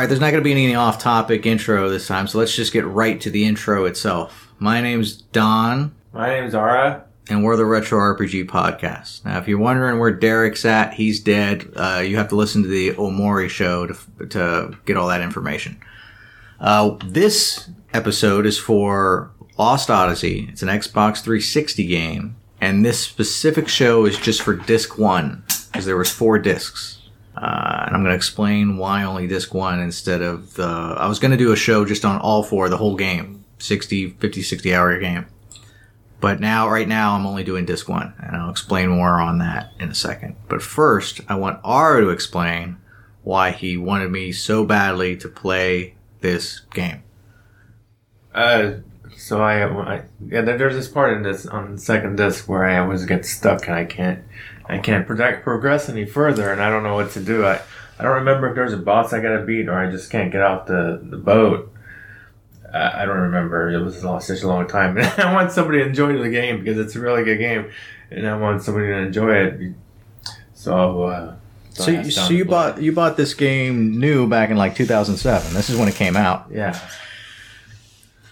right, there's not going to be any off topic intro this time, so let's just get right to the intro itself. My name's Don, My name's Ara. and we're the Retro RPG Podcast. Now, if you're wondering where Derek's at, he's dead. Uh, you have to listen to the Omori show to, to get all that information. Uh, this episode is for Lost Odyssey. It's an Xbox 360 game, and this specific show is just for disc one because there was four discs. Uh, and I'm going to explain why only disc one instead of the. I was going to do a show just on all four, the whole game, 60, 50, 60 hour game. But now, right now, I'm only doing disc one, and I'll explain more on that in a second. But first, I want Ara to explain why he wanted me so badly to play this game. Uh, so I, I yeah, there's this part in this on second disc where I always get stuck and I can't, I can't progress any further, and I don't know what to do. I, I don't remember if there's a boss I gotta beat or I just can't get off the the boat. I, I don't remember. It was long, such a long time. And I want somebody to enjoy the game because it's a really good game, and I want somebody to enjoy it. So. Uh, So, you, so you bought you bought this game new back in like 2007. This is when it came out, Yeah.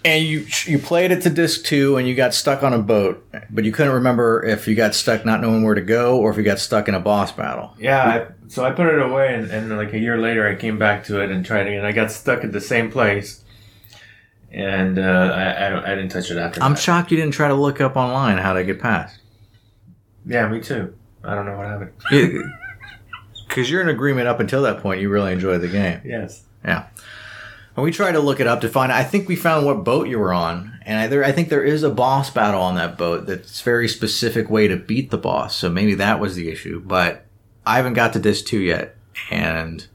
And you you played it to disc two, and you got stuck on a boat, but you couldn't remember if you got stuck not knowing where to go or if you got stuck in a boss battle. Yeah, I, so I put it away, and, and like a year later, I came back to it and tried it, and I got stuck at the same place, and uh, I, I, don't, I didn't touch it after. I'm that. shocked you didn't try to look up online how to get past. Yeah, me too. I don't know what happened. Because you're in agreement up until that point, you really enjoyed the game. Yes. Yeah. And we tried to look it up to find. I think we found what boat you were on, and I, there, I think there is a boss battle on that boat that's very specific way to beat the boss. So maybe that was the issue. But I haven't got to disc two yet, and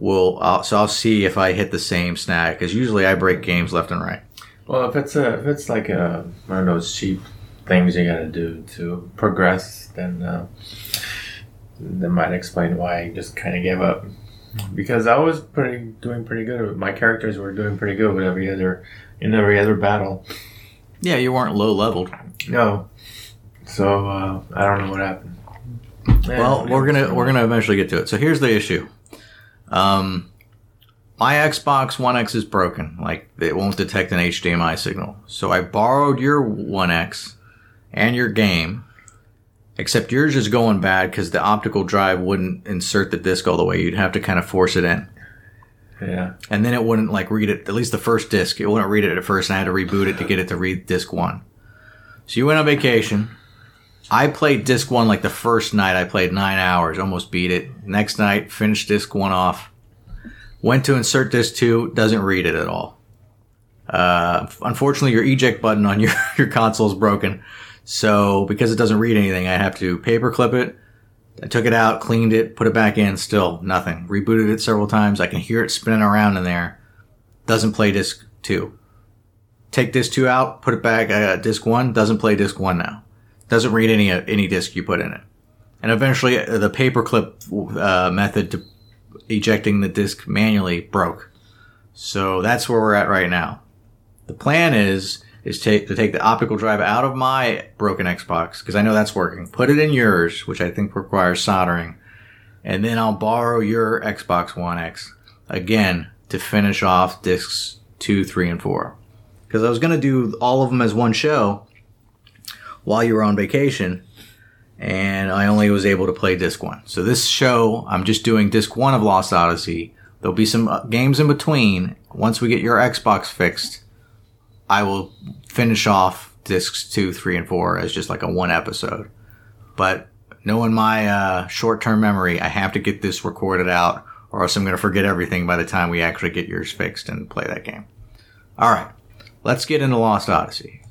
we'll. I'll, so I'll see if I hit the same snag because usually I break games left and right. Well, if it's a if it's like a one of those cheap things you got to do to progress, then uh, that might explain why I just kind of gave up. Because I was pretty doing pretty good. My characters were doing pretty good with every other in every other battle. Yeah, you weren't low leveled. No. So uh, I don't know what happened. Well, we're gonna we're gonna eventually get to it. So here's the issue. Um, my Xbox One X is broken. Like it won't detect an HDMI signal. So I borrowed your One X and your game. Except yours is going bad because the optical drive wouldn't insert the disc all the way. You'd have to kind of force it in, Yeah. and then it wouldn't like read it. At least the first disc, it wouldn't read it at first. And I had to reboot it to get it to read disc one. So you went on vacation. I played disc one like the first night. I played nine hours, almost beat it. Next night, finished disc one off. Went to insert disc two, doesn't read it at all. Uh, unfortunately, your eject button on your, your console is broken. So because it doesn't read anything, I have to paperclip it. I took it out, cleaned it, put it back in, still nothing. Rebooted it several times. I can hear it spinning around in there. Doesn't play disc two. Take disc two out, put it back. Uh, disc one doesn't play disc one now. Doesn't read any uh, any disc you put in it. And eventually, uh, the paperclip uh, method to ejecting the disc manually broke. So that's where we're at right now. The plan is is take to take the optical drive out of my broken Xbox because I know that's working. Put it in yours, which I think requires soldering, and then I'll borrow your Xbox One X again to finish off discs two, three, and four. Because I was gonna do all of them as one show while you were on vacation, and I only was able to play disc one. So this show, I'm just doing disc one of Lost Odyssey. There'll be some uh, games in between. Once we get your Xbox fixed, I will finish off discs two, three, and four as just like a one episode. But knowing my uh, short term memory, I have to get this recorded out, or else I'm going to forget everything by the time we actually get yours fixed and play that game. All right, let's get into Lost Odyssey.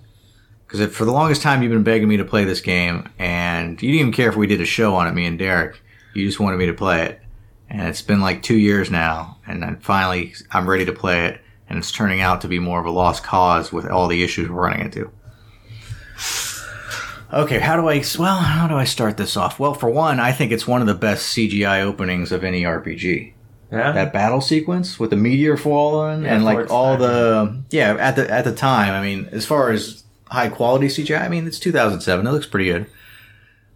Because for the longest time, you've been begging me to play this game, and you didn't even care if we did a show on it, me and Derek. You just wanted me to play it. And it's been like two years now, and then finally, I'm ready to play it and it's turning out to be more of a lost cause with all the issues we're running into. Okay, how do I well, how do I start this off? Well, for one, I think it's one of the best CGI openings of any RPG. Yeah. That battle sequence with the meteor falling Yeah, and like all the yeah, at the at the time, I mean, as far as high quality CGI, I mean, it's 2007. It looks pretty good.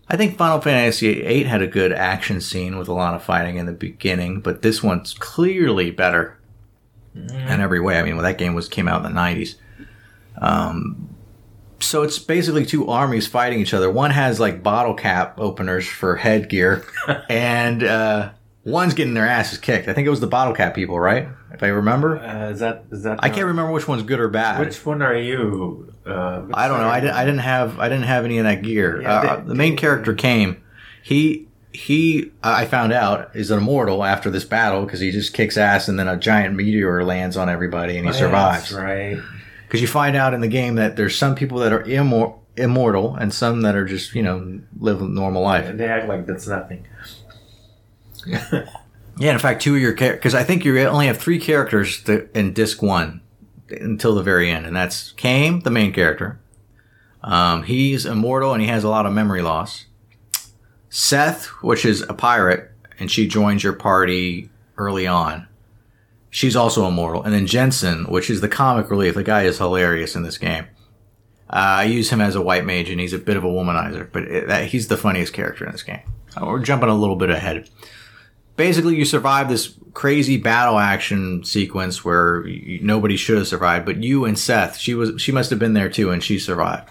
I think Final Fantasy VIII had a good action scene with a lot of fighting in the beginning, but this one's clearly better in every way. I mean, well, that game was came out in the '90s. Um, so it's basically two armies fighting each other. One has like bottle cap openers for headgear, and uh, one's getting their asses kicked. I think it was the bottle cap people, right? If I remember, Uh, is that is that? I can't remember which one's good or bad. Which one are you? Uh, I don't know. I didn't, I didn't have I didn't have any of that gear. Yeah, uh, they- the main character came. He he. I found out is an immortal after this battle because he just kicks ass and then a giant meteor lands on everybody and he survives. Right. Because you find out in the game that there's some people that are immor- immortal and some that are just you know live a normal life. And they act like that's nothing. Yeah, in fact, two of your because I think you only have three characters that, in disc one until the very end, and that's Kaim, the main character. Um, he's immortal and he has a lot of memory loss. Seth, which is a pirate, and she joins your party early on. She's also immortal, and then Jensen, which is the comic relief. The guy is hilarious in this game. Uh, I use him as a white mage, and he's a bit of a womanizer, but it, that, he's the funniest character in this game. Uh, we're jumping a little bit ahead basically you survive this crazy battle action sequence where you, nobody should have survived but you and seth she was she must have been there too and she survived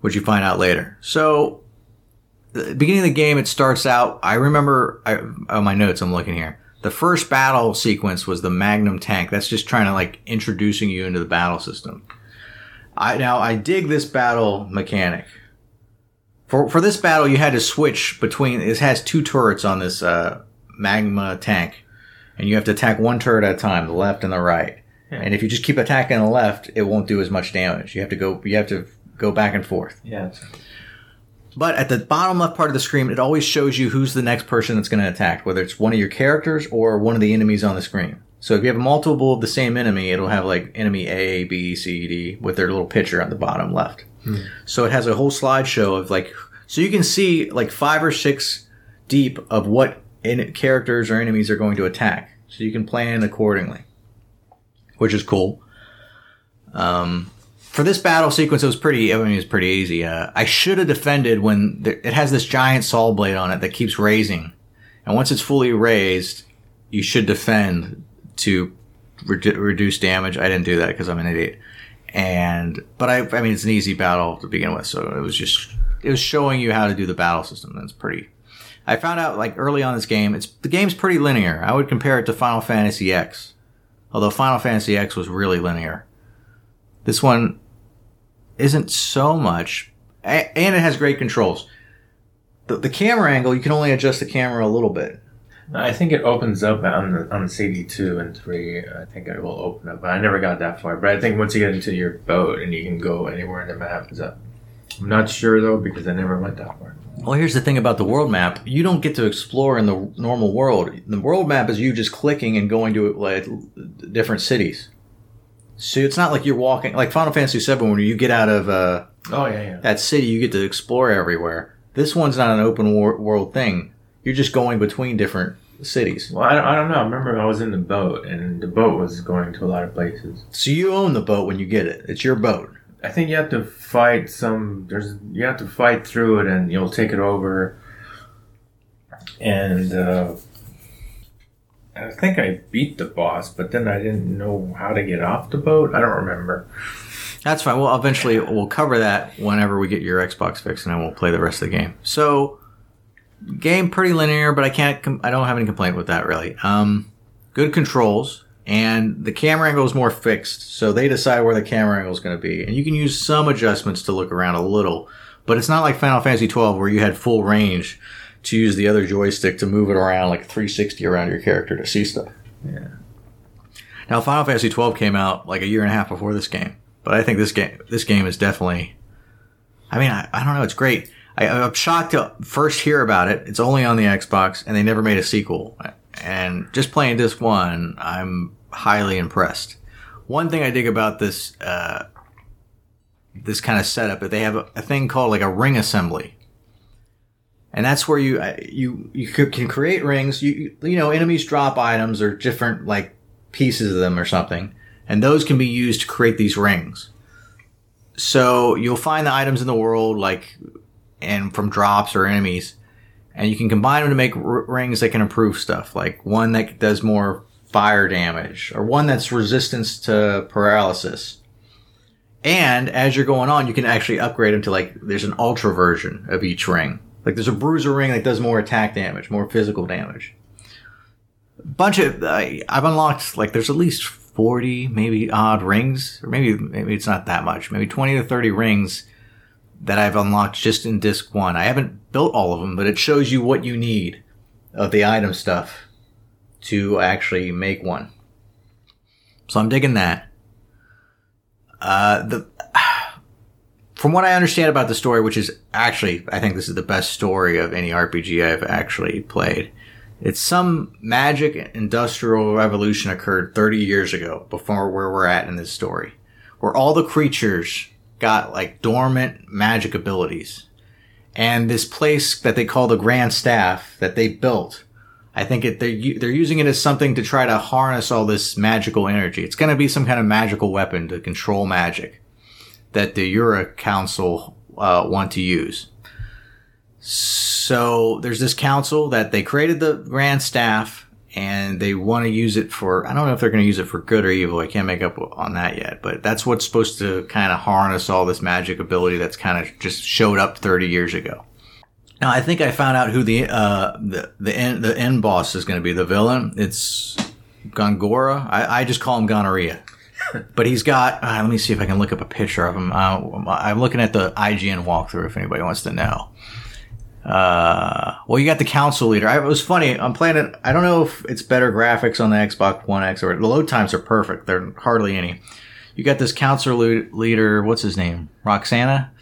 which you find out later so the beginning of the game it starts out i remember I, on my notes i'm looking here the first battle sequence was the magma tank that's just trying to like introducing you into the battle system i now i dig this battle mechanic for for this battle, you had to switch between. It has two turrets on this uh, magma tank, and you have to attack one turret at a time, the left and the right. And if you just keep attacking the left, it won't do as much damage. You have to go. You have to go back and forth. Yeah. But at the bottom left part of the screen, it always shows you who's the next person that's going to attack, whether it's one of your characters or one of the enemies on the screen. So if you have a multiple of the same enemy, it'll have like enemy A, B, C, D with their little picture on the bottom left. So it has a whole slideshow of like, so you can see like five or six deep of what in- characters or enemies are going to attack. So you can plan accordingly, which is cool. Um, for this battle sequence, it was pretty. I mean, it was pretty easy. Uh, I should have defended when it has this giant saw blade on it that keeps raising, and once it's fully raised, you should defend to redu- reduce damage. I didn't do that because I'm an idiot. And but I, I mean, it's an easy battle to begin with, so it was just it was showing you how to do the battle system. That's pretty. I found out like early on this game, it's the game's pretty linear. I would compare it to Final Fantasy X, although Final Fantasy X was really linear. This one isn't so much, and it has great controls. The, the camera angle, you can only adjust the camera a little bit. I think it opens up on the on CD two and three. I think it will open up. But I never got that far, but I think once you get into your boat and you can go anywhere in the map, is up. I'm not sure though because I never went that far. Well, here's the thing about the world map. You don't get to explore in the normal world. The world map is you just clicking and going to like different cities. So it's not like you're walking like Final Fantasy VII when you get out of uh, Oh yeah, yeah. that city, you get to explore everywhere. This one's not an open wor- world thing. You're just going between different cities. Well, I don't, I don't know. I remember I was in the boat and the boat was going to a lot of places. So you own the boat when you get it. It's your boat. I think you have to fight some. There's you have to fight through it, and you'll take it over. And uh, I think I beat the boss, but then I didn't know how to get off the boat. I don't remember. That's fine. Well, eventually we'll cover that whenever we get your Xbox fixed, and then we'll play the rest of the game. So, game pretty linear, but I can't. Com- I don't have any complaint with that really. Um, good controls, and the camera angle is more fixed, so they decide where the camera angle is going to be, and you can use some adjustments to look around a little, but it's not like Final Fantasy twelve where you had full range to use the other joystick to move it around like 360 around your character to see stuff. Yeah. Now, Final Fantasy twelve came out like a year and a half before this game, but I think this game this game is definitely. I mean, I, I don't know. It's great. I, I'm shocked to first hear about it. It's only on the Xbox, and they never made a sequel. And just playing this one, I'm highly impressed. One thing I dig about this uh, this kind of setup is they have a, a thing called like a ring assembly, and that's where you you you can create rings. You you know enemies drop items or different like pieces of them or something, and those can be used to create these rings. So you'll find the items in the world like and from drops or enemies, and you can combine them to make r- rings that can improve stuff, like one that does more fire damage, or one that's resistance to paralysis. And as you're going on, you can actually upgrade them to like there's an ultra version of each ring. Like there's a bruiser ring that does more attack damage, more physical damage. Bunch of I I've unlocked like there's at least forty, maybe odd rings, or maybe maybe it's not that much, maybe twenty to thirty rings that I've unlocked just in disc one. I haven't built all of them, but it shows you what you need of the item stuff to actually make one. So I'm digging that. Uh, the from what I understand about the story, which is actually I think this is the best story of any RPG I've actually played. It's some magic industrial revolution occurred 30 years ago before where we're at in this story, where all the creatures got like dormant magic abilities. And this place that they call the Grand Staff that they built, I think it, they're, they're using it as something to try to harness all this magical energy. It's going to be some kind of magical weapon to control magic that the Jura Council uh, want to use. So there's this council that they created the Grand Staff and they want to use it for I don't know if they're going to use it for good or evil. I can't make up on that yet, but that's what's supposed to kind of harness all this magic ability that's kind of just showed up 30 years ago. Now I think I found out who the uh, the the end, the end boss is going to be. The villain. It's Gongora. I, I just call him Gonorrhea. But he's got. Uh, let me see if I can look up a picture of him. Uh, I'm looking at the IGN walkthrough. If anybody wants to know. Uh, well, you got the council leader. I, it was funny. I'm playing it. I don't know if it's better graphics on the Xbox One X or the load times are perfect. They're hardly any. You got this council leader. What's his name? Roxana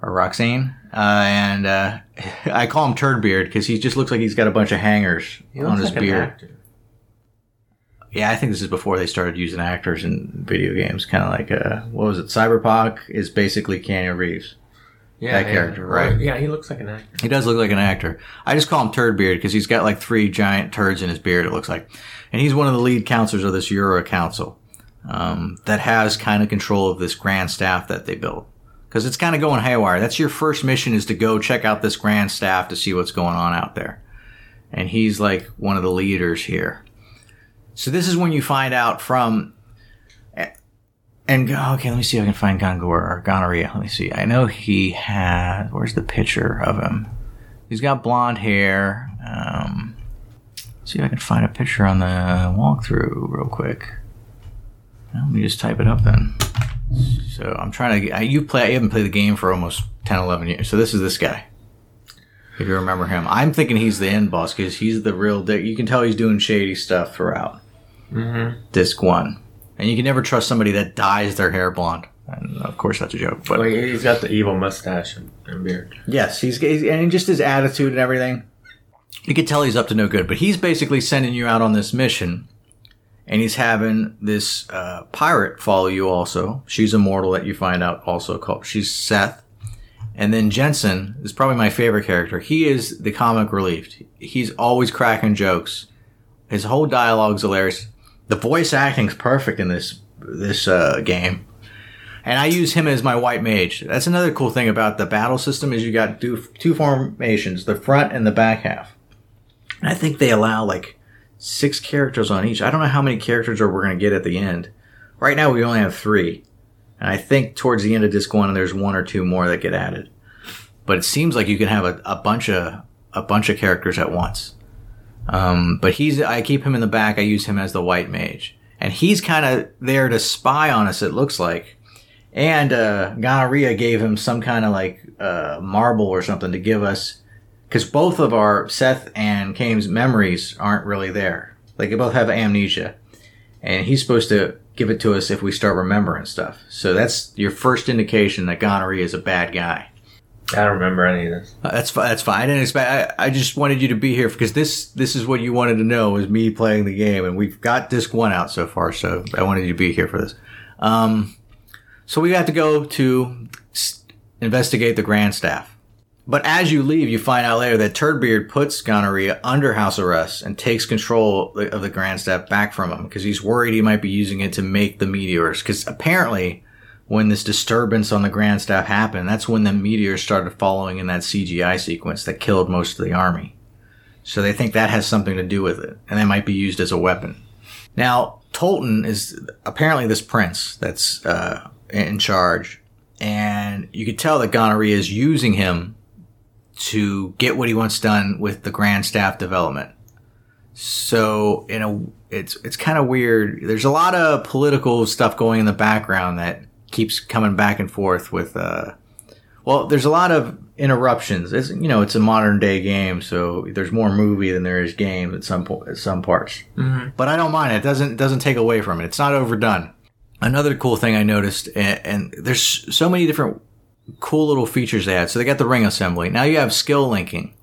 or Roxane. Uh, and uh, I call him Turdbeard because he just looks like he's got a bunch of hangers on his like beard. Yeah, I think this is before they started using actors in video games. Kind of like uh, what was it? Cyberpunk is basically Keanu Reeves. Yeah, that yeah. character, right? Yeah, he looks like an actor. He does look like an actor. I just call him Turd Beard because he's got like three giant turds in his beard. It looks like, and he's one of the lead counselors of this Jura Council um, that has kind of control of this grand staff that they built because it's kind of going haywire. That's your first mission is to go check out this grand staff to see what's going on out there, and he's like one of the leaders here. So this is when you find out from and okay, let me see if I can find Gongor or gonorrhea. Let me see. I know he has. Where's the picture of him? He's got blonde hair. Um, see if I can find a picture on the walkthrough real quick. Let me just type it up then. So I'm trying to. You play. I haven't played the game for almost 10, 11 years. So this is this guy. If you remember him, I'm thinking he's the end boss because he's the real dick. You can tell he's doing shady stuff throughout. Mm-hmm. Disc one and you can never trust somebody that dyes their hair blonde. And of course, that's a joke. But well, he's got the evil mustache and, and beard. Yes, he's, he's and just his attitude and everything. You could tell he's up to no good. But he's basically sending you out on this mission, and he's having this uh, pirate follow you. Also, she's immortal that you find out. Also called she's Seth, and then Jensen is probably my favorite character. He is the comic relief. He's always cracking jokes. His whole dialogue's hilarious the voice acting's perfect in this this uh, game. And I use him as my white mage. That's another cool thing about the battle system is you got two, two formations, the front and the back half. And I think they allow like six characters on each. I don't know how many characters are we're going to get at the end. Right now we only have three. And I think towards the end of disc one, there's one or two more that get added. But it seems like you can have a, a bunch of a bunch of characters at once. Um, but he's, I keep him in the back. I use him as the white mage. And he's kind of there to spy on us, it looks like. And, uh, Gonorrhea gave him some kind of like, uh, marble or something to give us. Cause both of our Seth and Kaim's memories aren't really there. Like they both have amnesia. And he's supposed to give it to us if we start remembering stuff. So that's your first indication that Gonorrhea is a bad guy. I don't remember any of this. Uh, that's fine. That's fine. I didn't expect. I, I just wanted you to be here because this this is what you wanted to know is me playing the game, and we've got disc one out so far. So I wanted you to be here for this. Um, so we got to go to investigate the grand staff. But as you leave, you find out later that Turdbeard puts gonorrhea under house arrest and takes control of the grand staff back from him because he's worried he might be using it to make the meteors. Because apparently, when this disturbance on the Grand Staff happened, that's when the meteors started following in that CGI sequence that killed most of the army. So they think that has something to do with it, and that might be used as a weapon. Now, Tolten is apparently this prince that's uh, in charge, and you could tell that Gonorrhea is using him to get what he wants done with the Grand Staff development. So, in a, it's it's kind of weird. There's a lot of political stuff going in the background that keeps coming back and forth with. Uh, well, there's a lot of interruptions. It's you know it's a modern day game, so there's more movie than there is game at some po- at some parts. Mm-hmm. But I don't mind it. Doesn't it doesn't take away from it. It's not overdone. Another cool thing I noticed, and, and there's so many different cool little features they had. So they got the ring assembly. Now you have skill linking.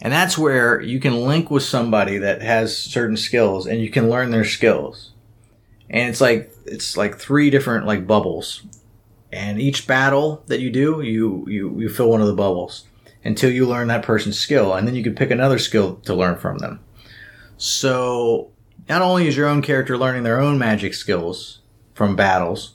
And that's where you can link with somebody that has certain skills and you can learn their skills. And it's like it's like three different like bubbles. And each battle that you do, you you you fill one of the bubbles until you learn that person's skill and then you can pick another skill to learn from them. So not only is your own character learning their own magic skills from battles,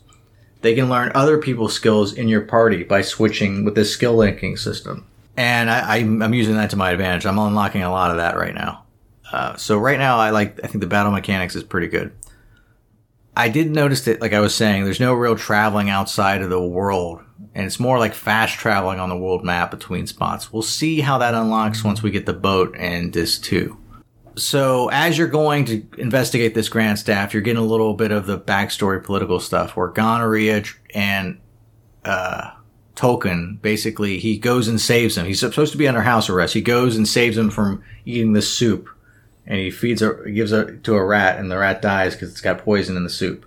they can learn other people's skills in your party by switching with this skill linking system. And I, am using that to my advantage. I'm unlocking a lot of that right now. Uh, so right now, I like. I think the battle mechanics is pretty good. I did notice that, like I was saying, there's no real traveling outside of the world, and it's more like fast traveling on the world map between spots. We'll see how that unlocks once we get the boat and this too so as you're going to investigate this grand staff, you're getting a little bit of the backstory political stuff where gonorrhea and uh, Tolkien basically he goes and saves him. He's supposed to be under house arrest. He goes and saves him from eating the soup, and he feeds a he gives it to a rat, and the rat dies because it's got poison in the soup.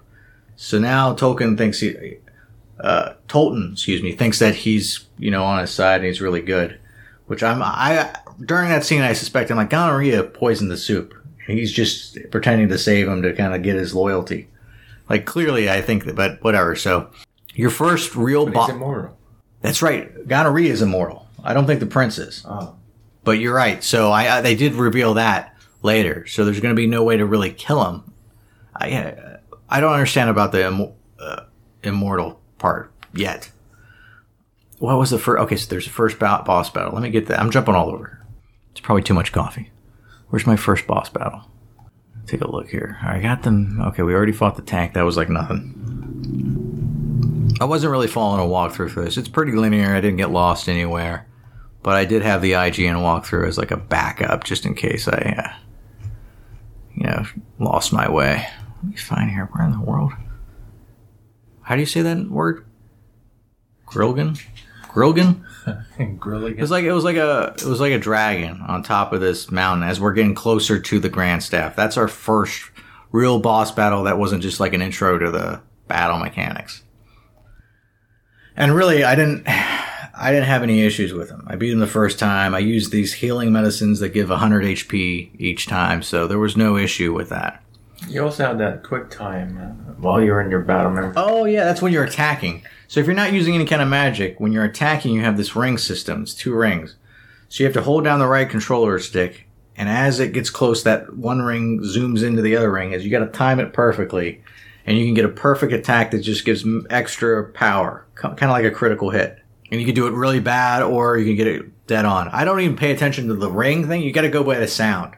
So now Tolkien thinks he, uh, Tolten, excuse me, thinks that he's you know on his side and he's really good, which I'm I during that scene, I suspect him like gonorrhea poisoned the soup. He's just pretending to save him to kind of get his loyalty. Like clearly, I think that, but whatever. So your first real boss. immortal. That's right. Gonorrhea is immortal. I don't think the prince is. Oh. But you're right. So I, I they did reveal that later. So there's going to be no way to really kill him. I I don't understand about the Im- uh, immortal part yet. What was the first? Okay, so there's the first boss battle. Let me get that. I'm jumping all over. It's probably too much coffee. Where's my first boss battle? Take a look here. I got them. Okay, we already fought the tank. That was like nothing. I wasn't really following a walkthrough for this. It's pretty linear. I didn't get lost anywhere. But I did have the IGN walkthrough as like a backup just in case I, uh, you know, lost my way. Let me find here. Where in the world? How do you say that word? Grilgan? Grilgan? Grilligan. It was like it was like a it was like a dragon on top of this mountain as we're getting closer to the Grand Staff. That's our first real boss battle that wasn't just like an intro to the battle mechanics. And really I didn't I didn't have any issues with him. I beat him the first time. I used these healing medicines that give 100 HP each time, so there was no issue with that. You also had that quick time uh, while you were in your battle. Oh yeah, that's when you're attacking. So if you're not using any kind of magic, when you're attacking, you have this ring system. It's two rings. So you have to hold down the right controller stick, and as it gets close, that one ring zooms into the other ring. As you got to time it perfectly, and you can get a perfect attack that just gives extra power, kind of like a critical hit. And you can do it really bad, or you can get it dead on. I don't even pay attention to the ring thing. You got to go by the sound,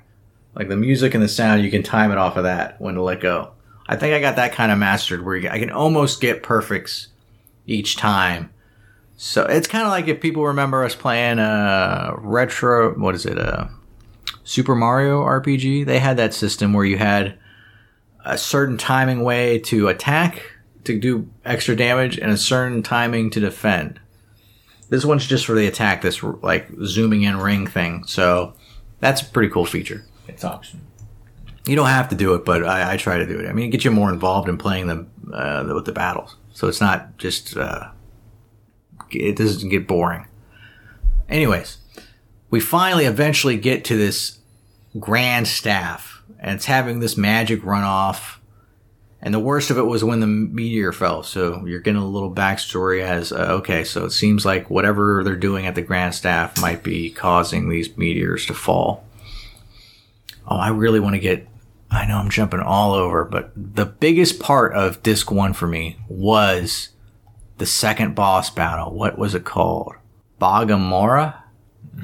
like the music and the sound. You can time it off of that when to let go. I think I got that kind of mastered where I can almost get perfects each time. So it's kind of like if people remember us playing a retro, what is it, a Super Mario RPG. They had that system where you had a certain timing way to attack to do extra damage and a certain timing to defend. This one's just for the attack, this like zooming in ring thing. So that's a pretty cool feature. It's optional. You don't have to do it, but I, I try to do it. I mean, it gets you more involved in playing them uh, with the battles. So it's not just, uh, it doesn't get boring. Anyways, we finally eventually get to this grand staff and it's having this magic runoff. And the worst of it was when the meteor fell. So you're getting a little backstory as, uh, okay, so it seems like whatever they're doing at the grand staff might be causing these meteors to fall. Oh, I really want to get I know I'm jumping all over, but the biggest part of disc one for me was the second boss battle. What was it called? Bagamora?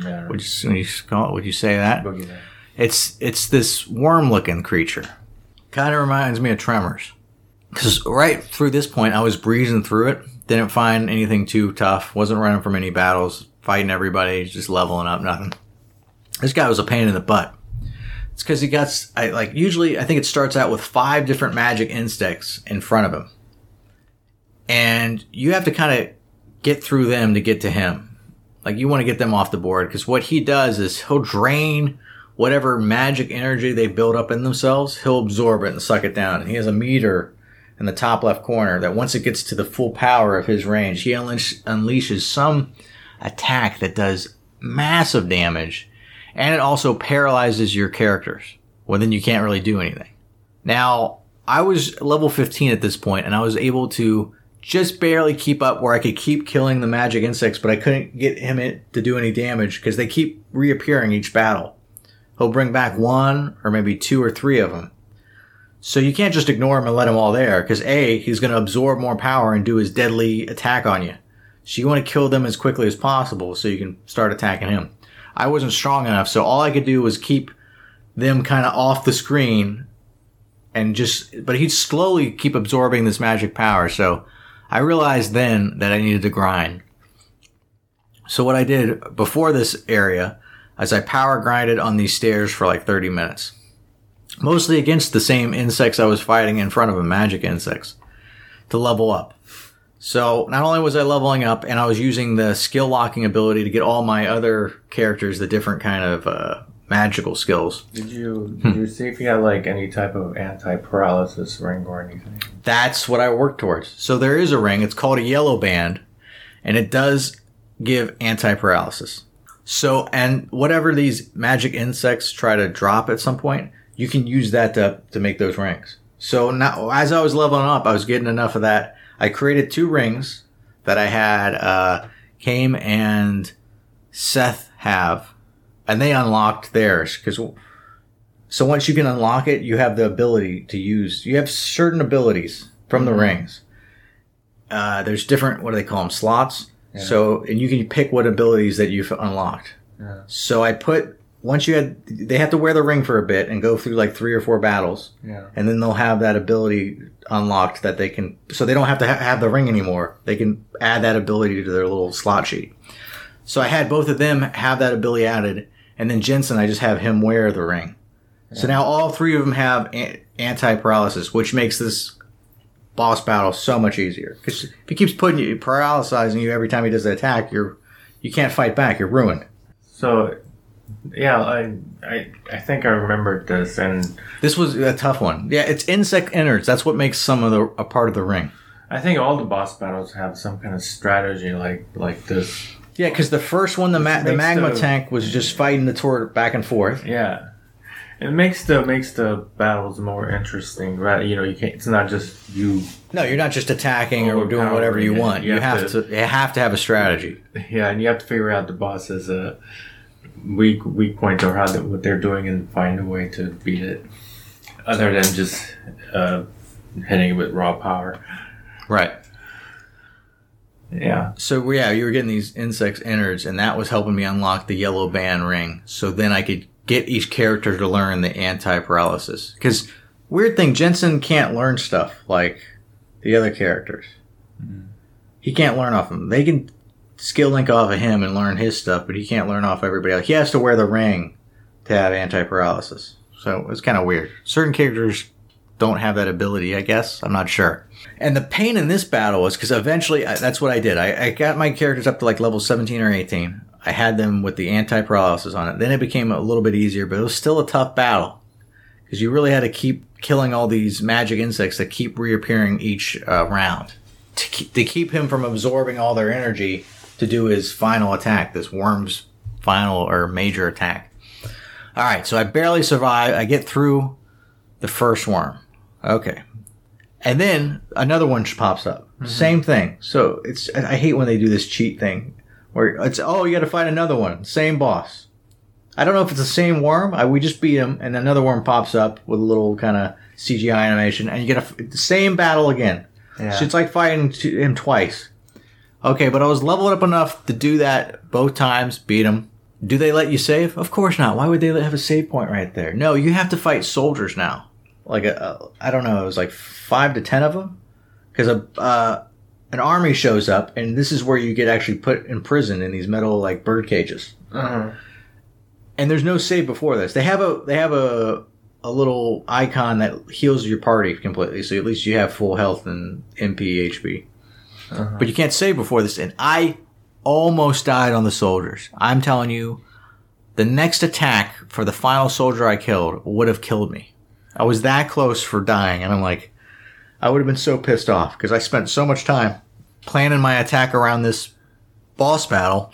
Yeah. Would you, would you call it? Would you say that? It's it's this worm-looking creature. Kind of reminds me of Tremors. Because right through this point, I was breezing through it. Didn't find anything too tough. Wasn't running from any battles. Fighting everybody. Just leveling up. Nothing. This guy was a pain in the butt. It's because he got I, like usually I think it starts out with five different magic insects in front of him, and you have to kind of get through them to get to him. Like you want to get them off the board because what he does is he'll drain whatever magic energy they build up in themselves. He'll absorb it and suck it down. And he has a meter in the top left corner that once it gets to the full power of his range, he unleash, unleashes some attack that does massive damage and it also paralyzes your characters. Well, then you can't really do anything. Now, I was level 15 at this point, and I was able to just barely keep up where I could keep killing the magic insects, but I couldn't get him to do any damage because they keep reappearing each battle. He'll bring back one or maybe two or three of them. So you can't just ignore him and let him all there because A, he's going to absorb more power and do his deadly attack on you. So you want to kill them as quickly as possible so you can start attacking him. I wasn't strong enough, so all I could do was keep them kind of off the screen and just, but he'd slowly keep absorbing this magic power. So I realized then that I needed to grind. So what I did before this area is I power grinded on these stairs for like 30 minutes. Mostly against the same insects I was fighting in front of a magic insects, to level up. So not only was I leveling up, and I was using the skill linking ability to get all my other characters the different kind of uh, magical skills. Did you did you see if you had like any type of anti paralysis ring or anything? That's what I work towards. So there is a ring. It's called a yellow band, and it does give anti paralysis. So and whatever these magic insects try to drop at some point, you can use that to to make those rings. So now, as I was leveling up, I was getting enough of that. I created two rings that I had uh, Kaim and Seth have, and they unlocked theirs because. So once you can unlock it, you have the ability to use. You have certain abilities from the rings. Uh, there's different. What do they call them? Slots. So and you can pick what abilities that you've unlocked. Yeah. So I put once you had they have to wear the ring for a bit and go through like three or four battles Yeah. and then they'll have that ability unlocked that they can so they don't have to ha- have the ring anymore they can add that ability to their little slot sheet so i had both of them have that ability added and then jensen i just have him wear the ring so now all three of them have an- anti-paralysis which makes this boss battle so much easier. Because if he keeps putting you paralyzing you every time he does the attack you're you can't fight back. You're ruined. So, yeah, I, I I think I remembered this, and this was a tough one. Yeah it's insect innards. That's what makes some of the a part of the ring. I think all the boss battles have some kind of strategy like like this. Yeah, because the first one, the ma- the magma the- tank was just fighting the turret back and forth. Yeah, it makes the makes the battles more interesting. Right? You know, you can't. It's not just you. No, you're not just attacking or doing whatever you want. You, You have, have to, you have to have a strategy. Yeah, and you have to figure out the boss's uh, weak weak point or how they, what they're doing and find a way to beat it, other than just uh, hitting it with raw power. Right. Yeah. So yeah, you were getting these insects innards, and that was helping me unlock the yellow band ring. So then I could get each character to learn the anti paralysis. Because weird thing, Jensen can't learn stuff like the other characters. Mm-hmm. He can't learn off them. They can skill link off of him and learn his stuff, but he can't learn off everybody else. He has to wear the ring to have anti paralysis. So it's kind of weird. Certain characters don't have that ability, I guess. I'm not sure. And the pain in this battle was because eventually I, that's what I did. I, I got my characters up to like level 17 or 18. I had them with the anti paralysis on it. Then it became a little bit easier, but it was still a tough battle because you really had to keep killing all these magic insects that keep reappearing each uh, round to keep, to keep him from absorbing all their energy to do his final attack, this worm's final or major attack. All right, so I barely survive. I get through the first worm. Okay. And then another one pops up. Same thing. So it's I hate when they do this cheat thing where it's oh you got to find another one, same boss. I don't know if it's the same worm. I, we just beat him, and another worm pops up with a little kind of CGI animation, and you get a, the same battle again. Yeah. So it's like fighting t- him twice. Okay, but I was leveled up enough to do that both times, beat him. Do they let you save? Of course not. Why would they have a save point right there? No, you have to fight soldiers now. Like a, a I don't know, it was like five to ten of them, because a uh, an army shows up, and this is where you get actually put in prison in these metal like bird cages. Uh-huh. And there's no save before this. They have a they have a a little icon that heals your party completely, so at least you have full health and MP HP. Uh-huh. But you can't save before this, and I almost died on the soldiers. I'm telling you, the next attack for the final soldier I killed would have killed me. I was that close for dying, and I'm like, I would have been so pissed off because I spent so much time planning my attack around this boss battle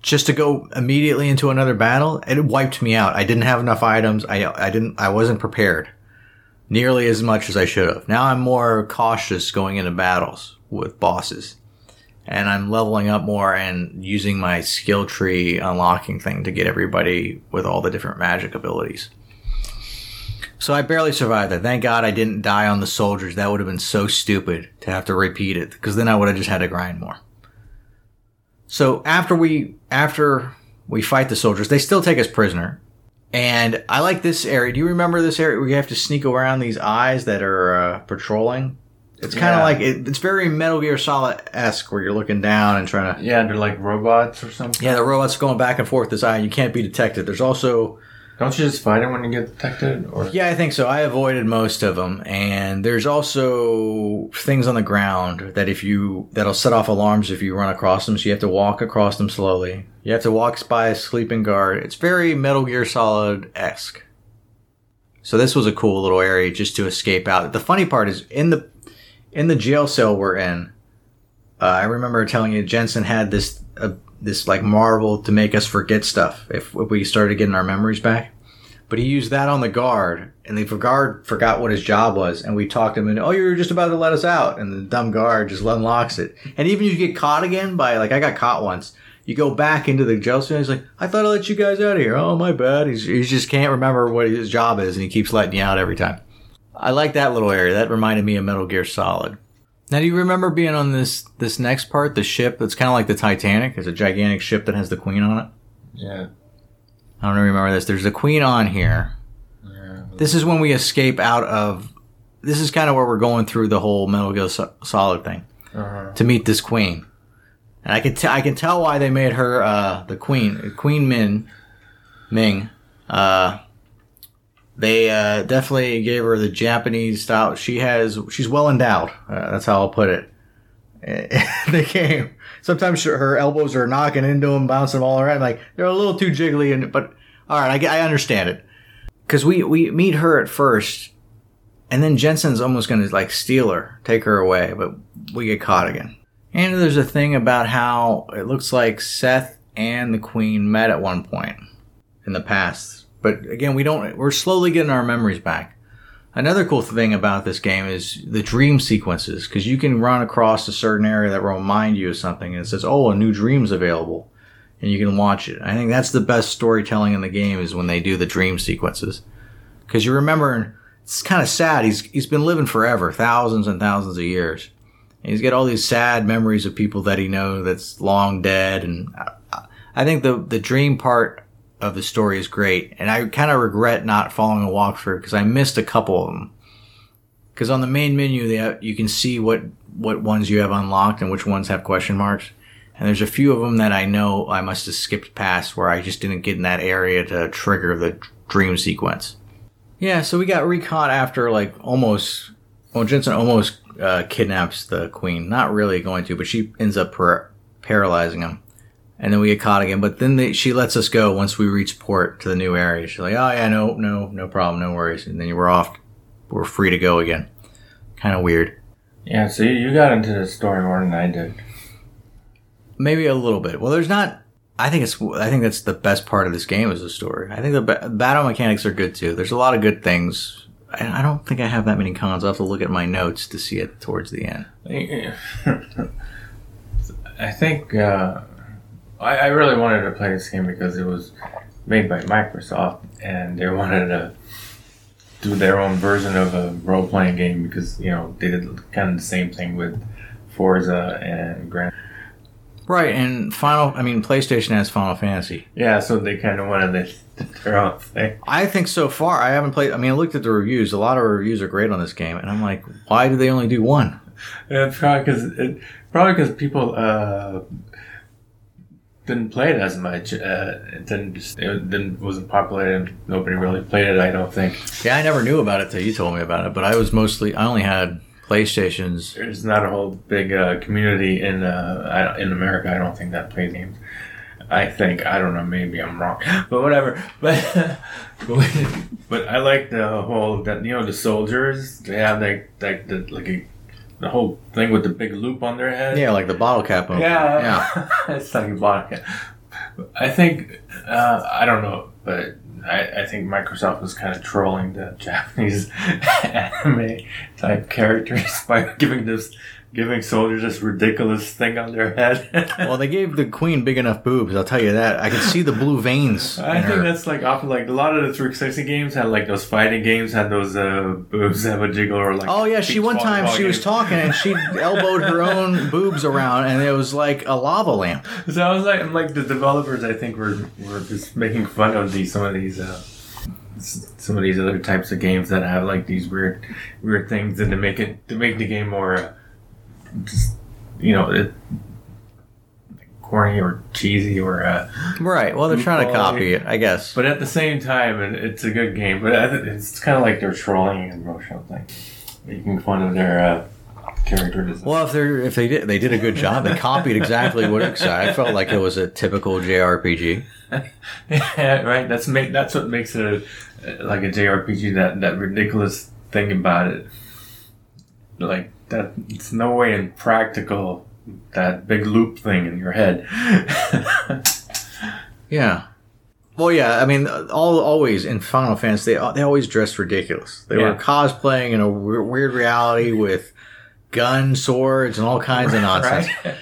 just to go immediately into another battle. It wiped me out. I didn't have enough items. I I didn't. I wasn't prepared nearly as much as I should have. Now I'm more cautious going into battles with bosses. And I'm leveling up more and using my skill tree unlocking thing to get everybody with all the different magic abilities. So I barely survived that. Thank God I didn't die on the soldiers. That would have been so stupid to have to repeat it because then I would have just had to grind more. So after we after we fight the soldiers, they still take us prisoner. And I like this area. Do you remember this area where you have to sneak around these eyes that are uh, patrolling? It's kind of Yeah. like it, it's very Metal Gear Solid esque, where you're looking down and trying to. Yeah, they're like robots or something. Yeah, the robots going back and forth this eye, and you can't be detected. There's also Don't you just fight them when you get detected? Or Yeah, I think so. I avoided most of them, and there's also things on the ground that if you that'll set off alarms if you run across them. So you have to walk across them slowly. You have to walk by a sleeping guard. It's very Metal Gear Solid esque. So this was a cool little area just to escape out. The funny part is in the in the jail cell we're in. Uh, I remember telling you Jensen had this uh, this like marvel to make us forget stuff if, if we started getting our memories back. But he used that on the guard, and the guard forgot what his job was, and we talked him into, oh, you were just about to let us out, and the dumb guard just unlocks it. And even if you get caught again by, like, I got caught once, you go back into the jail cell, and he's like, I thought I let you guys out of here. Oh, my bad. He's, he just can't remember what his job is, and he keeps letting you out every time. I like that little area. That reminded me of Metal Gear Solid. Now, do you remember being on this this next part, the ship that's kind of like the Titanic? It's a gigantic ship that has the Queen on it. yeah, I don't remember this. There's a Queen on here. yeah. This is when we escape out of. This is kind of where we're going through the whole Metal Gear Solid thing Uh-huh. to meet this Queen, and I can t- I can tell why they made her uh, the Queen Queen Min Ming. Uh, they uh, definitely gave her the Japanese style. She has she's well endowed. Uh, that's how I'll put it. the game. Sometimes her elbows are knocking into them, bouncing them all around. Like they're a little too jiggly, and but all right, I, I understand it. Because we we meet her at first, and then Jensen's almost going to like steal her, take her away, but we get caught again. And there's a thing about how it looks like Seth and the Queen met at one point in the past. But again, we don't. We're slowly getting our memories back. Another cool thing about this game is the dream sequences, because you can run across a certain area that will remind you of something, and it says, "Oh, a new dream's available," and you can watch it. I think that's the best storytelling in the game is when they do the dream sequences, because you remember. It's kind of sad. He's he's been living forever, thousands and thousands of years. And he's got all these sad memories of people that he knows that's long dead, and I, I think the the dream part of the story is great, and I kind of regret not following a walkthrough because I missed a couple of them. Because on the main menu, they have, you can see what what ones you have unlocked and which ones have question marks. And there's a few of them that I know I must have skipped past where I just didn't get in that area to trigger the dream sequence. Yeah, so we got recaught after like almost. Well, Jensen almost uh, kidnaps the queen. Not really going to, but she ends up par- paralyzing him and then we get caught again. But then they, she lets us go once we reach port to the new area. She's like, "Oh yeah, no, no, no problem, no worries." And then we're off. We're free to go again. Kind of weird. Yeah, so you, got into the story more than I did. Maybe a little bit. Well, there's not. I think it's. I think that's the best part of this game is the story. I think the ba- battle mechanics are good too. There's a lot of good things. I, I don't think I have that many cons. I'll have to look at my notes to see it towards the end. I think uh, I, I really wanted to play this game because it was made by Microsoft and they wanted to do their own version of a role playing game because you know they did kind of the same thing with Forza and Grand. Right, and Final. I mean, PlayStation has Final Fantasy. Yeah, so they kind of wanted to, their own thing. I think so far I haven't played. I mean, I looked at the reviews. A lot of reviews are great on this game, and I'm like, why do they only do one? Yeah, probably because probably because people uh, didn't play it as much. Uh, it didn't just it didn't wasn't popular and nobody really played it. I don't think. Yeah, I never knew about it till you told me about it. But I was mostly I only had PlayStations. There's not a whole big uh, community in uh, in America. I don't think that plays games. I think I don't know. Maybe I'm wrong, but whatever. But but I like the whole that you know the soldiers. They have like like the like a, the whole thing with the big loop on their head. Yeah, like the bottle cap opener. Yeah, yeah. it's like a vodka. I think uh, I don't know, but I, I think Microsoft was kind of trolling the Japanese anime type characters by giving this giving soldiers this ridiculous thing on their head. Well, they gave the queen big enough boobs. I'll tell you that. I could see the blue veins. I in think her. that's like often like a lot of the 360 games had like those fighting games had those uh, boobs that would jiggle or like. Oh yeah, she one time she was talking and she elbowed her own boobs around, and it was like a lava lamp. So I was like, I'm like the developers, I think were were just making fun of these some of these uh, some of these other types of games that have like these weird weird things and to make it to make the game more uh, just you know it, corny or cheesy or uh, Right. Well, they're trying to copy it, I guess. but at the same time it, it's a good game. But it's kind of like they're trolling an emotional thing, making fun of their uh, character design. Well, if they if they did they did a good job. They copied exactly what it said. I felt like it was a typical JRPG. yeah, right. That's make that's what makes it a, like a JRPG. That that ridiculous thing about it, like that. It's no way in practical. That big loop thing in your head. Yeah. Well, yeah. I mean, all always in Final Fantasy, they they always dressed ridiculous. They were cosplaying in a weird, weird reality with guns, swords, and all kinds of nonsense. right?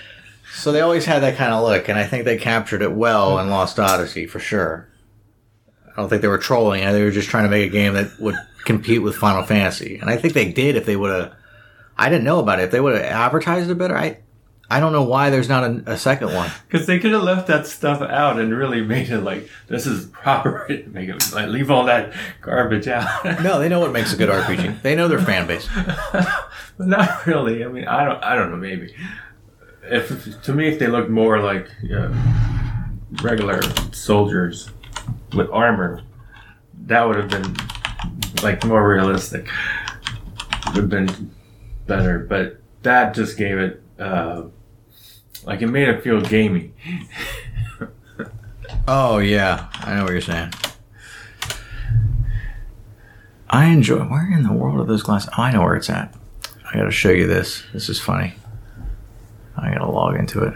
So they always had that kind of look, and I think they captured it well hmm. in Lost Odyssey for sure. I don't think they were trolling they were just trying to make a game that would compete with Final Fantasy, and I think they did. If they would have, I didn't know about it. If they would have advertised it better, I, I don't know why there's not a, a second one. Because they could have left that stuff out and really made it like this is proper. Make it like leave all that garbage out. No, they know what makes a good RPG. They know their fan base. but not really. I mean, I don't. I don't know. Maybe if to me, if they looked more like uh, regular soldiers with armor, that would have been like more realistic. Would have been better. But that just gave it uh, like it made it feel gamey. Oh yeah, I know what you're saying. I enjoy. Where in the world are those glasses? I know where it's at. I got to show you this. This is funny. I got to log into it.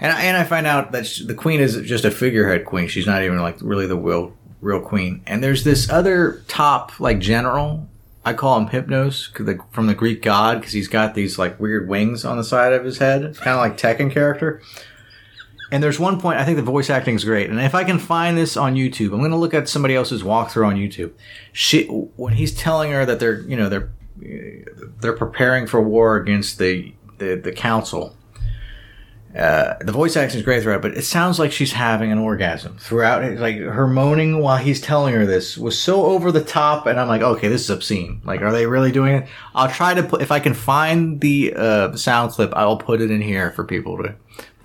And I, and I find out that sh the queen is just a figurehead queen. She's not even like really the real real queen. And there's this other top like general. I call him Hypnos the, from the Greek god because he's got these like weird wings on the side of his head, kind of like Tekken character. And there's one point I think the voice acting is great, and if I can find this on YouTube, I'm going to look at somebody else's walkthrough on YouTube. She when he's telling her that they're you know they're they're preparing for war against the the, the council. Uh, the voice acting is great throughout, but it sounds like she's having an orgasm throughout. Like her moaning while he's telling her this was so over the top, and I'm like, okay, this is obscene. Like, are they really doing it? I'll try to put if I can find the uh, sound clip, I'll put it in here for people to.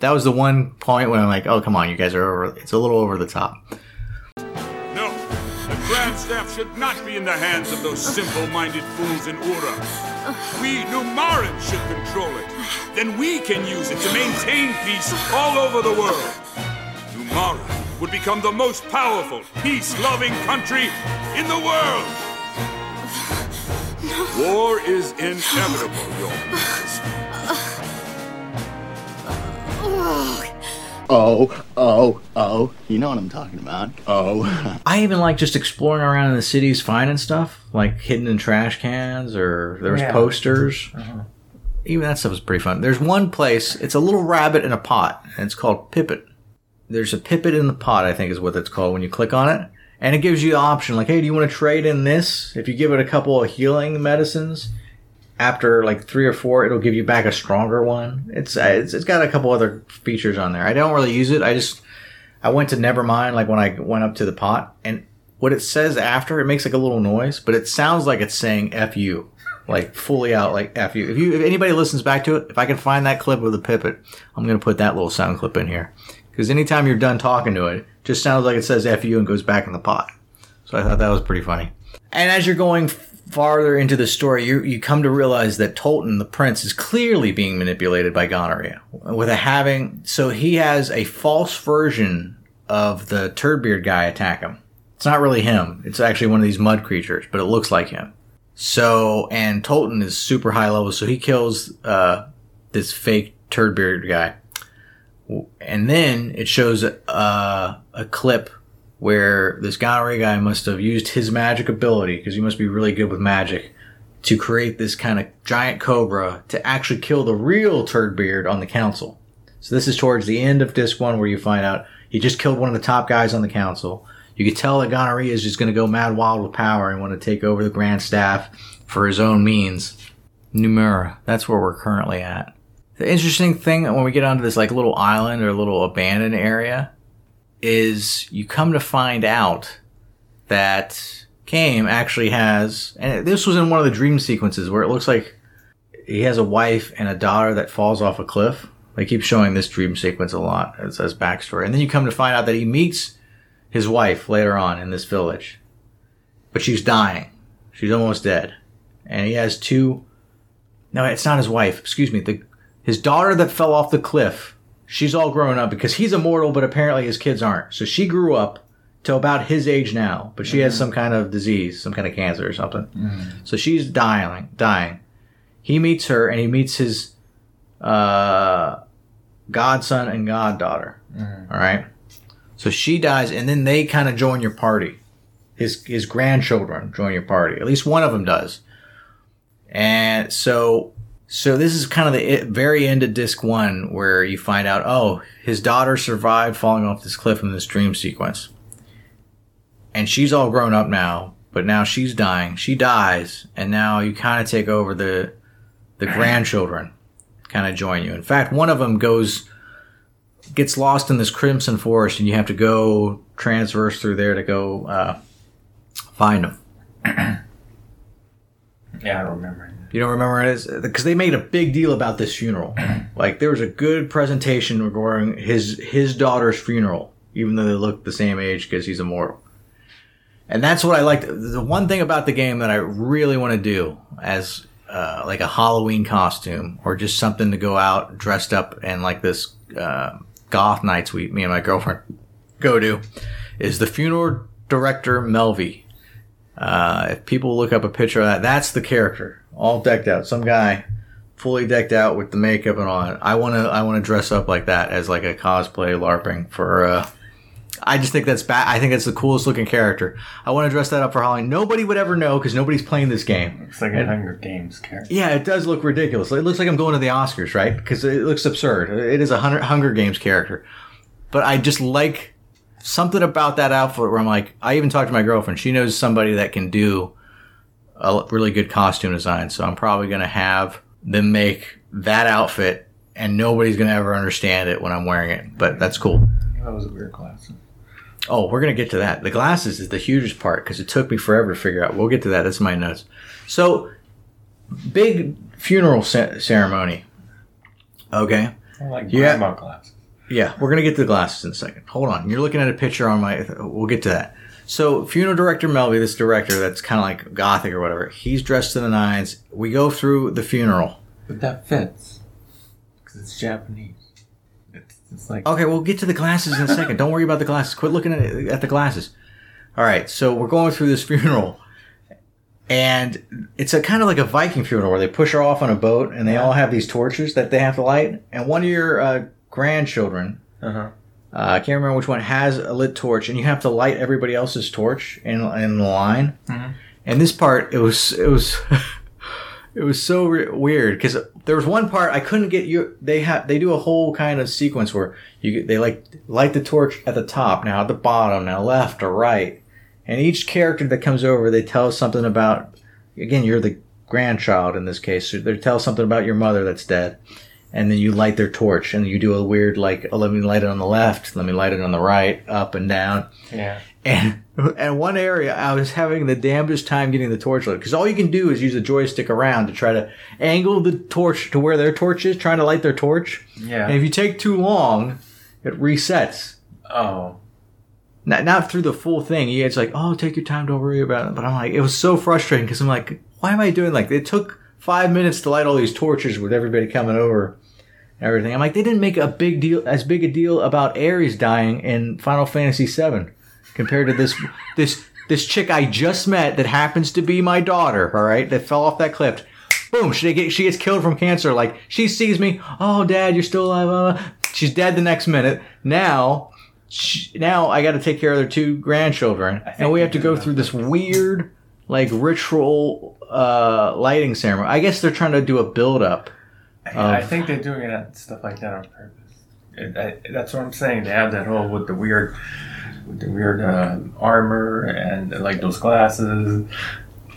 That was the one point when I'm like, oh come on, you guys are over. It's a little over the top. No, the Grand Staff should not be in the hands of those simple-minded fools in Uhra. We Numarans should control it. Then we can use it to maintain peace all over the world. Numara would become the most powerful, peace-loving country in the world. War is inevitable, Your Highness. Oh, oh, oh. Oh. You know what I'm talking about. Oh. I even like just exploring around in the cities, finding stuff like hidden in trash cans or there was Yeah. posters. Uh-huh. Even that stuff was pretty fun. There's one place. It's a little rabbit in a pot, and it's called Pippet. There's a Pippet in the pot, I think is what it's called when you click on it, and it gives you the option like, hey, do you want to trade in this? If you give it a couple of healing medicines, after like three or four, it'll give you back a stronger one. It's uh, it's, it's got a couple other features on there. I don't really use it. I just I went to Nevermind like when I went up to the pot, and what it says after it makes like a little noise, but it sounds like it's saying "f you," like fully out like "f you." If you if anybody listens back to it, if I can find that clip of the Pipit, I'm gonna put that little sound clip in here because anytime you're done talking to it, it just sounds like it says "f you" and goes back in the pot. So I thought that was pretty funny. And as you're going farther into the story, you you come to realize that Tolten, the prince, is clearly being manipulated by gonorrhea with a having. So he has a false version of the Turdbeard guy attack him. It's not really him. It's actually one of these mud creatures, but it looks like him. So and Tolten is super high level, so he kills uh, this fake Turdbeard guy. And then it shows a, a clip where this gonorrhea guy must have used his magic ability, because he must be really good with magic, to create this kind of giant cobra to actually kill the real Turdbeard on the council. So this is towards the end of disc one where you find out he just killed one of the top guys on the council. You can tell that gonorrhea is just going to go mad wild with power and want to take over the grand staff for his own means. Numara, that's where we're currently at. The interesting thing when we get onto this like little island or little abandoned area is you come to find out that Kaim actually has, and this was in one of the dream sequences where it looks like he has a wife and a daughter that falls off a cliff. They keep showing this dream sequence a lot as, as backstory. And then you come to find out that he meets his wife later on in this village. But she's dying. She's almost dead. And he has two. No, it's not his wife. Excuse me. The, his daughter that fell off the cliff. She's all grown up because he's immortal, but apparently his kids aren't. So she grew up to about his age now, but she has mm-hmm. some kind of disease, some kind of cancer or something. Mm-hmm. So she's dying, dying. He meets her and he meets his uh, godson and goddaughter. Mm-hmm. All right. So she dies, and then they kind of join your party. His his grandchildren join your party. At least one of them does. And so so this is kind of the very end of disc one where you find out, oh, his daughter survived falling off this cliff in this dream sequence, and she's all grown up now. But now she's dying. She dies, and now you kind of take over the the grandchildren, kind of join you. In fact, one of them goes gets lost in this crimson forest, and you have to go transverse through there to go uh, find him. Yeah, I remember. You don't remember it is because they made a big deal about this funeral. like there was a good presentation regarding his his daughter's funeral, even though they look the same age because he's immortal. And that's what I liked. The one thing about the game that I really want to do as uh, like a Halloween costume or just something to go out dressed up and like this uh, goth nights we me and my girlfriend go to is the funeral director Melvi. Uh, if people look up a picture of that, that's the character, all decked out. Some guy, fully decked out with the makeup and all. that. I want to, I want to dress up like that as like a cosplay LARPing for. Uh, I just think that's bad. I think that's the coolest looking character. I want to dress that up for Halloween. Nobody would ever know because nobody's playing this game. It's like a Hunger Games character. Yeah, it does look ridiculous. It looks like I'm going to the Oscars, right? Because it looks absurd. It is a Hun- Hunger Games character. But I just like something about that outfit where I'm like, I even talked to my girlfriend. She knows somebody that can do a really good costume design. So I'm probably going to have them make that outfit and nobody's going to ever understand it when I'm wearing it. But that's cool. That was a weird class. Oh, we're gonna get to that. The glasses is the hugest part because it took me forever to figure out. We'll get to that. That's my notes. So, big funeral ce- ceremony. Okay. I like Yeah. grandma glasses. Yeah, we're gonna get to the glasses in a second. Hold on. You're looking at a picture on my. We'll get to that. So, funeral director Melby, this director that's kind of like gothic or whatever, he's dressed to the nines. We go through the funeral. But that fits. Because it's Japanese. It's, it's like. Okay, we'll get to the glasses in a second. Don't worry about the glasses. Quit looking at, at the glasses. All right, so we're going through this funeral, and it's a kind of like a Viking funeral where they push her off on a boat, and they all have these torches that they have to light. And one of your uh, grandchildren, Uh-huh. uh, I can't remember which one, has a lit torch, and you have to light everybody else's torch in in line. And this part, it was it was. It was so re- weird because there was one part I couldn't get you. They have they do a whole kind of sequence where you they like light the torch at the top, now at the bottom, now left or right, and each character that comes over they tell something about. Again, you're the grandchild in this case. So They tell something about your mother that's dead, and then you light their torch, and you do a weird like, oh, let me light it on the left, let me light it on the right, up and down. Yeah. And and one area I was having the damnedest time getting the torch lit because all you can do is use a joystick around to try to angle the torch to where their torch is, trying to light their torch. Yeah. And if you take too long, it resets. oh. Not, not through the full thing. Yeah, It's like, oh, take your time, don't worry about it. But I'm like, it was so frustrating because I'm like, why am I doing like? It took five minutes to light all these torches with everybody coming over, everything. I'm like, they didn't make a big deal, as big a deal about Aeris dying in Final Fantasy VII compared to this, this, this chick I just met that happens to be my daughter. All right, that fell off that cliff. Boom! She get she gets killed from cancer. Like she sees me. Oh, Dad, you're still alive. She's dead the next minute. Now sh- now I got to take care of their two grandchildren, and we have to go through this weird, like ritual uh, lighting ceremony. I guess they're trying to do a build up. I think they're doing it stuff like that on purpose. It, I, that's what I'm saying. They have that whole with the weird, with the weird uh, armor and like those glasses.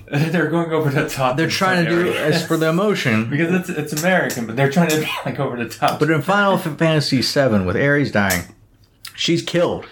They're going over the top. They're trying to do areas. as for the emotion. because it's it's American, but they're trying to be like over the top. But in Final Fantasy VII, with Aeris dying, she's killed,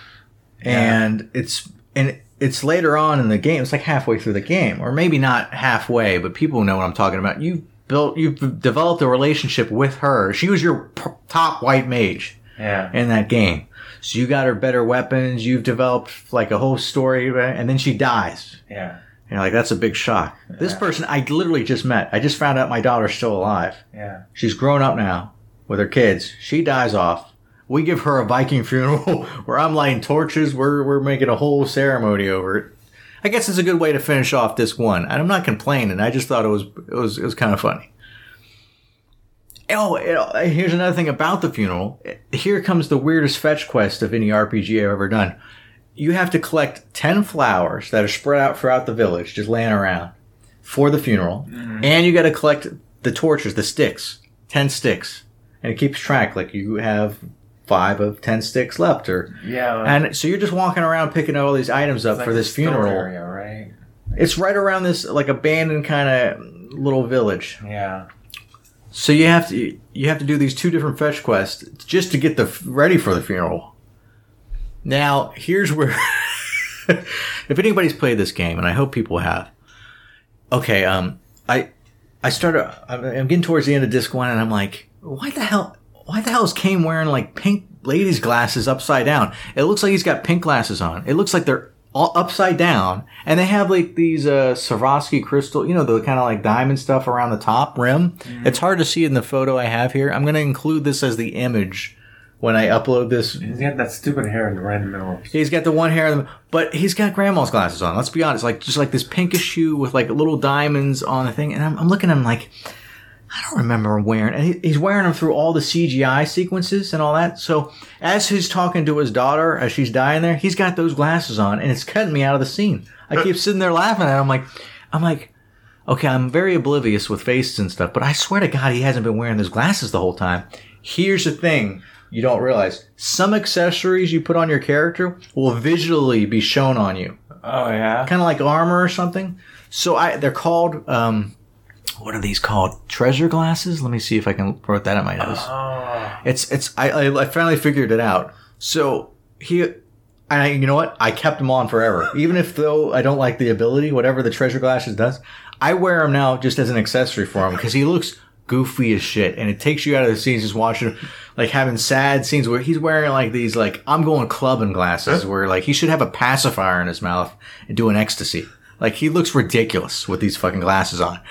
and it's and it's later on in the game. It's like halfway through the game, or maybe not halfway, but people know what I'm talking about. You built, you've developed a relationship with her. She was your p- top white mage yeah, in that game, so you got her better weapons. You've developed like a whole story, and then she dies. yeah, you're like, that's a big shock. This person I literally just met. I just found out my daughter's still alive. yeah. She's grown up now with her kids. She dies off. We give her a Viking funeral where I'm lighting torches. We're, we're making a whole ceremony over it. I guess it's a good way to finish off this one. And I'm not complaining. I just thought it was, it was, it was kind of funny. Oh, uh, here's another thing about the funeral. Here comes the weirdest fetch quest of any RPG I've ever done. You have to collect 10 flowers that are spread out throughout the village, just laying around for the funeral. Mm-hmm. And you got to collect the torches, the sticks, 10 sticks. And it keeps track, like you have five of 10 sticks left. or Yeah, And so you're just walking around picking all these items up like for this funeral. area, right? It's right around this, like, abandoned kind of little village. Yeah, So you have to you have to do these two different fetch quests just to get the ready for the funeral. Now here's where, if anybody's played this game, and I hope people have. Okay, um, I I started. I'm, I'm getting towards the end of disc one, and I'm like, why the hell? Why the hell is Kaim wearing like pink ladies' glasses upside down? It looks like he's got pink glasses on. It looks like they're all upside down, and they have like these uh, Swarovski crystal, you know, the kind of like diamond stuff around the top rim. It's hard to see in the photo I have here. I'm going to include this as the image when I upload this he's got that stupid hair in the right in the middle. He's got the one hair, in the- but he's got grandma's glasses on. Let's be honest, like just like this pinkish hue with like little diamonds on the thing. And I'm, I'm looking at him like, I don't remember him wearing. And he's wearing them through all the CGI sequences and all that. So as he's talking to his daughter as she's dying there, he's got those glasses on, and it's cutting me out of the scene. I keep sitting there laughing at him, like, I'm like. Okay, I'm very oblivious with faces and stuff, but I swear to God, he hasn't been wearing those glasses the whole time. Here's the thing you don't realize some accessories you put on your character will visually be shown on you, Oh yeah, kind of like armor or something. So I, they're called, um, what are these called? Treasure glasses? Let me see if I can wrote that on my nose. oh, It's it's I, I I finally figured it out. So he and I, you know what? I kept them on forever. Even if though I don't like the ability, whatever the treasure glasses does, I wear them now just as an accessory for him because he looks goofy as shit, and it takes you out of the scenes just watching like having sad scenes where he's wearing like these like I'm going clubbing glasses where like he should have a pacifier in his mouth and doing ecstasy. Like he looks ridiculous with these fucking glasses on.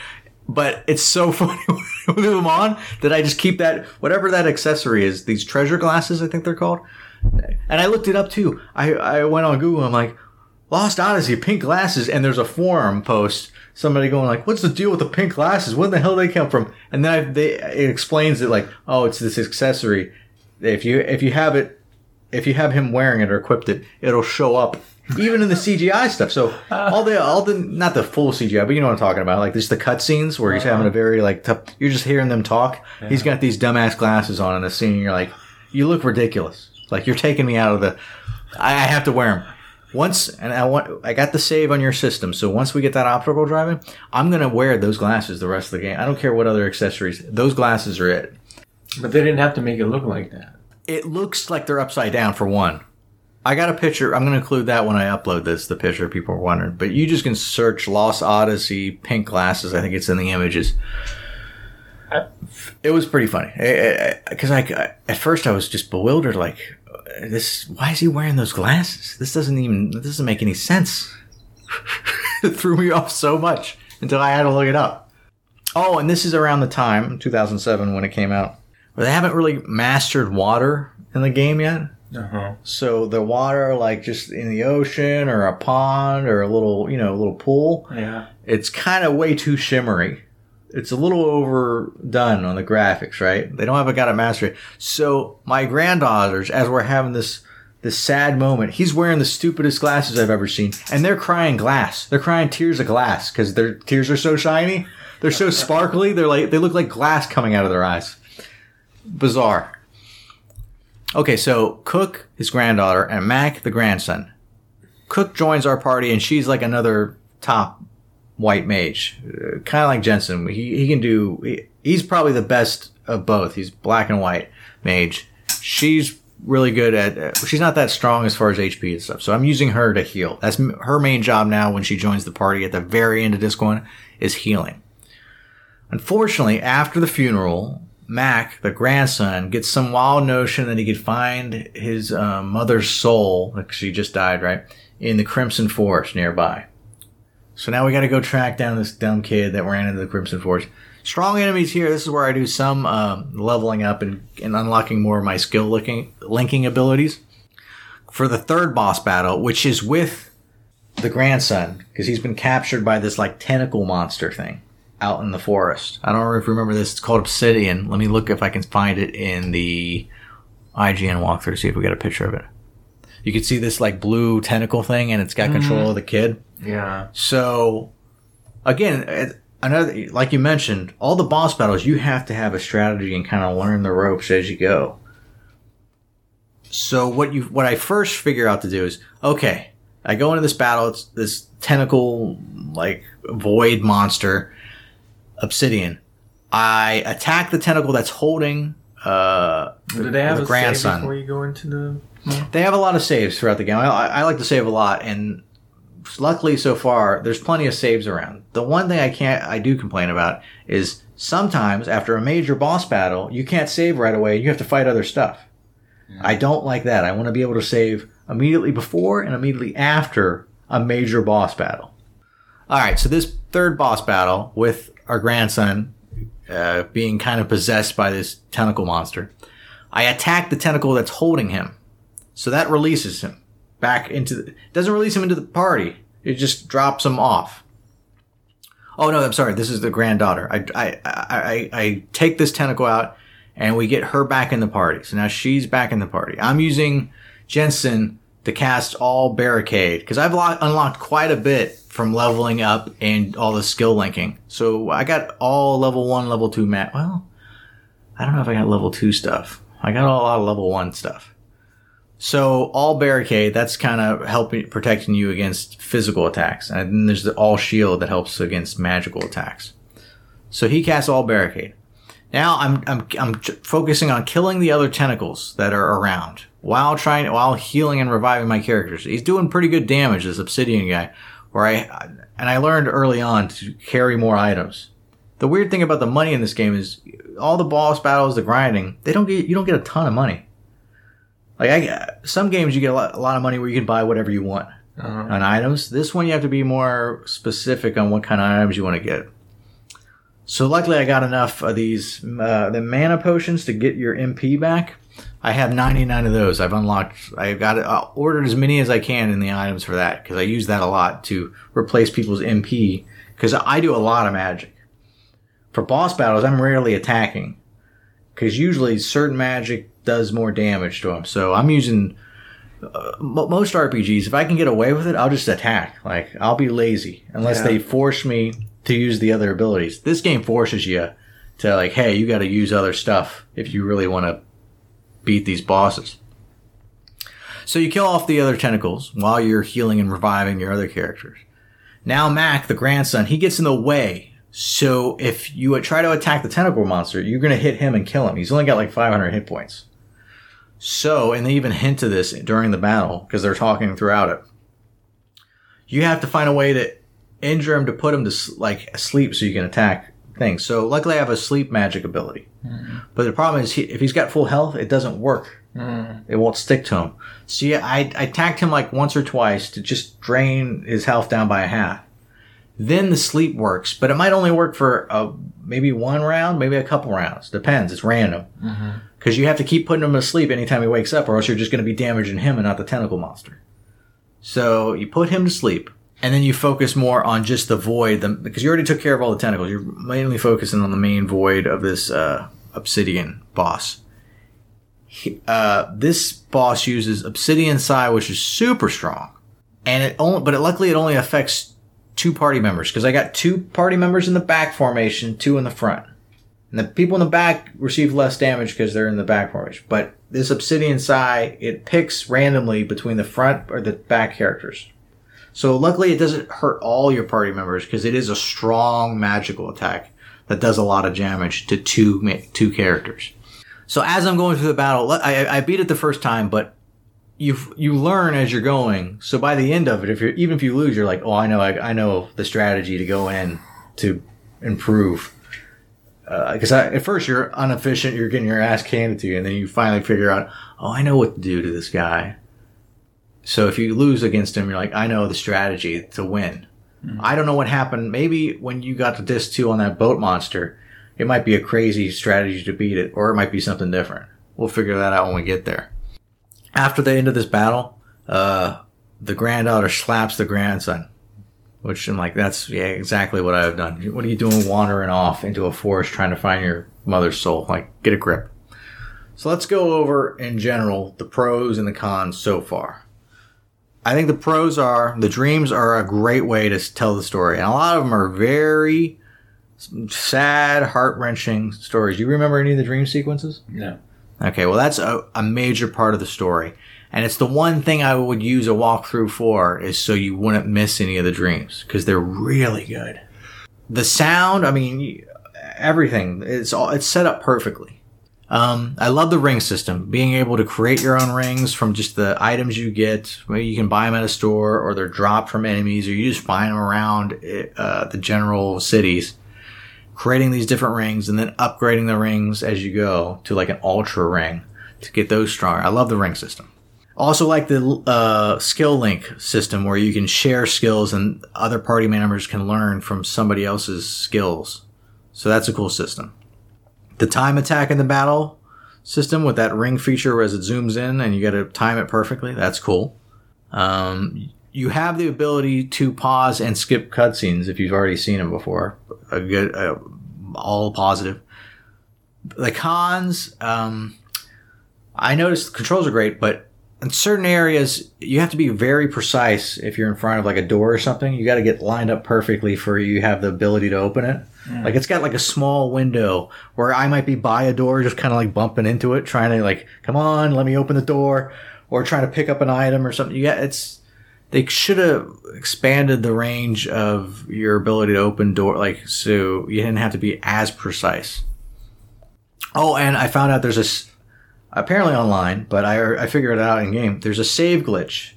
But it's so funny with them on that I just keep that whatever that accessory is. These treasure glasses, I think they're called. And I looked it up too. I I went on Google. I'm like, Lost Odyssey pink glasses, and there's a forum post. Somebody going like, "What's the deal with the pink glasses? Where the hell they come from?" And then I, they it explains it like, "Oh, it's this accessory. If you if you have it, if you have him wearing it or equipped it, it'll show up." Even in the CGI stuff, so uh. all the all the not the full CGI, but you know what I'm talking about, like just the cutscenes where he's uh-huh. having a very like tough. You're just hearing them talk. He's got these dumbass glasses on in the scene. And you're like, you look ridiculous. Like you're taking me out of the. I, I have to wear them. once and I want I got the save on your system. So once we get that optical driving, I'm gonna wear those glasses the rest of the game. I don't care what other accessories. Those glasses are it. But they didn't have to make it look like that. It looks like they're upside down for one. I got a picture. I'm going to include that when I upload this. The picture people are wondering, but you just can search Lost Odyssey pink glasses. I think it's in the images. It was pretty funny because I, I, at first I was just bewildered. Like this, why is he wearing those glasses? This doesn't even this doesn't make any sense. it threw me off so much until I had to look it up. Oh, and this is around the time 2007 when it came out. Where they haven't really mastered water in the game yet. Uh-huh. So the water, like just in the ocean or a pond or a little, you know, a little pool, Yeah. it's kind of way too shimmery. It's a little overdone on the graphics, right? They don't have a got to master. So my granddaughters, as we're having this this sad moment, he's wearing the stupidest glasses I've ever seen, and they're crying glass. They're crying tears of glass because their tears are so shiny. They're so sparkly. They're like they look like glass coming out of their eyes. Bizarre. Okay, so Cooke, his granddaughter, and Mack, the grandson. Cooke joins our party, and she's like another top white mage, uh, kind of like Jansen. He he can do. He, he's probably the best of both. He's black and white mage. She's really good at. Uh, she's not that strong as far as HP and stuff. So I'm using her to heal. That's m- her main job now. When she joins the party at the very end of disc one, is healing. Unfortunately, after the funeral, Mack, the grandson, gets some wild notion that he could find his uh, mother's soul, because she just died, right, in the Crimson Forest nearby. So now we got to go track down this dumb kid that ran into the Crimson Forest. Strong enemies here. This is where I do some um, leveling up and, and unlocking more of my skill linking abilities. For the third boss battle, which is with the grandson, because he's been captured by this like tentacle monster thing out in the forest. I don't know if you remember this. It's called Obsidian. Let me look if I can find it in the IGN walkthrough. To see if we get a picture of it. You can see this like blue tentacle thing, and it's got mm-hmm. control of the kid. Yeah. So, again, another like you mentioned, all the boss battles you have to have a strategy and kind of learn the ropes as you go. So what you what I first figure out to do is okay, I go into this battle. It's this tentacle like void monster, obsidian. I attack the tentacle that's holding uh, Do they have the a grandson. save before you go into the? They have a lot of saves throughout the game. I, I like to save a lot, and luckily so far, there's plenty of saves around. The one thing I can't, I do complain about is sometimes after a major boss battle, you can't save right away. You have to fight other stuff. I don't like that. I want to be able to save immediately before and immediately after a major boss battle. All right, so this third boss battle with our grandson uh, being kind of possessed by this tentacle monster, I attack the tentacle that's holding him. So that releases him back into the, doesn't release him into the party. It just drops him off. Oh no, I'm sorry. This is the granddaughter. I, I, I, I, take this tentacle out and we get her back in the party. So now she's back in the party. I'm using Jansen to cast all barricade because I've lo- unlocked quite a bit from leveling up and all the skill linking. So I got all level one, level two mat. Well, I don't know if I got level two stuff. I got a lot of level one stuff. So all barricade, that's kind of helping protecting you against physical attacks. And then there's the all shield that helps against magical attacks. So he casts all barricade. Now I'm I'm I'm focusing on killing the other tentacles that are around while trying while healing and reviving my characters. He's doing pretty good damage, this obsidian guy. Where I and I learned early on to carry more items. The weird thing about the money in this game is all the boss battles, the grinding, they don't get you don't get a ton of money. Like I, some games you get a lot, a lot of money where you can buy whatever you want Uh, on items. This one you have to be more specific on what kind of items you want to get. So luckily I got enough of these uh, the mana potions to get your MP back. I have 99 of those. I've unlocked. I've got uh, ordered as many as I can in the items for that because I use that a lot to replace people's MP because I do a lot of magic. For boss battles, I'm rarely attacking because usually certain magic does more damage to them. So I'm using uh, mo most RPGs. If I can get away with it, I'll just attack. Like I'll be lazy unless Yeah. they force me to use the other abilities. This game forces you to like, hey, you got to use other stuff if you really want to beat these bosses. So you kill off the other tentacles while you're healing and reviving your other characters. Now Mack, the grandson, he gets in the way. So if you try to attack the tentacle monster, you're going to hit him and kill him. He's only got like 500 hit points. So, and they even hint to this during the battle because they're talking throughout it. You have to find a way to injure him to put him to like asleep so you can attack things. So luckily I have a sleep magic ability. But the problem is he, if he's got full health, it doesn't work. It won't stick to him. So yeah, I, I attacked him like once or twice to just drain his health down by a half. Then the sleep works, but it might only work for uh, maybe one round, maybe a couple rounds. Depends. It's random. Because you have to keep putting him to sleep anytime he wakes up, or else you're just going to be damaging him and not the tentacle monster. So you put him to sleep, and then you focus more on just the void, the, because you already took care of all the tentacles. You're mainly focusing on the main void of this uh, obsidian boss. He- uh, this boss uses obsidian psi, which is super strong, and it only, but it, luckily it only affects two party members because I got two party members in the back formation, two in the front. And the people in the back receive less damage because they're in the back formation. But this obsidian psi, it picks randomly between the front or the back characters. So luckily it doesn't hurt all your party members because it is a strong magical attack that does a lot of damage to two two characters. So as I'm going through the battle, I, I beat it the first time, but you you learn as you're going. So by the end of it, if you're even if you lose, you're like, oh, I know, I, I know the strategy to go in to improve. Uh, because at first you're inefficient, you're getting your ass handed to you, and then you finally figure out, oh, I know what to do to this guy. So if you lose against him, you're like, I know the strategy to win. I don't know what happened. Maybe when you got to disc two on that boat monster, it might be a crazy strategy to beat it, or it might be something different. We'll figure that out when we get there. After the end of this battle, uh, the granddaughter slaps the grandson, which I'm like, that's yeah, exactly what I have done. What are you doing wandering off into a forest trying to find your mother's soul? Like, get a grip. So let's go over in general the pros and the cons so far. I think the pros are the dreams are a great way to tell the story, and a lot of them are very sad, heart wrenching stories. You remember any of the dream sequences? No. Okay, well, that's a, a major part of the story. And it's the one thing I would use a walkthrough for is so you wouldn't miss any of the dreams because they're really good. The sound, I mean, everything, it's all, it's set up perfectly. Um, I love the ring system, being able to create your own rings from just the items you get. Maybe you can buy them at a store or they're dropped from enemies or you just find them around uh, the general cities creating these different rings and then upgrading the rings as you go to like an ultra ring to get those stronger. I love the ring system. Also like the uh, skill link system where you can share skills and other party members can learn from somebody else's skills. So that's a cool system. The time attack in the battle system with that ring feature as it zooms in and you got to time it perfectly. That's cool. Um, you have the ability to pause and skip cutscenes if you've already seen them before. A good, uh, all positive. The cons, um, I noticed the controls are great, but in certain areas you have to be very precise. If you're in front of like a door or something, you got to get lined up perfectly for you have the ability to open it. Mm. Like it's got like a small window where I might be by a door, just kind of like bumping into it, trying to like, come on, let me open the door, or trying to pick up an item or something. You got it's they should have expanded the range of your ability to open door, like so you didn't have to be as precise. Oh, and I found out there's a s- apparently online, but I I figured it out in game. There's a save glitch.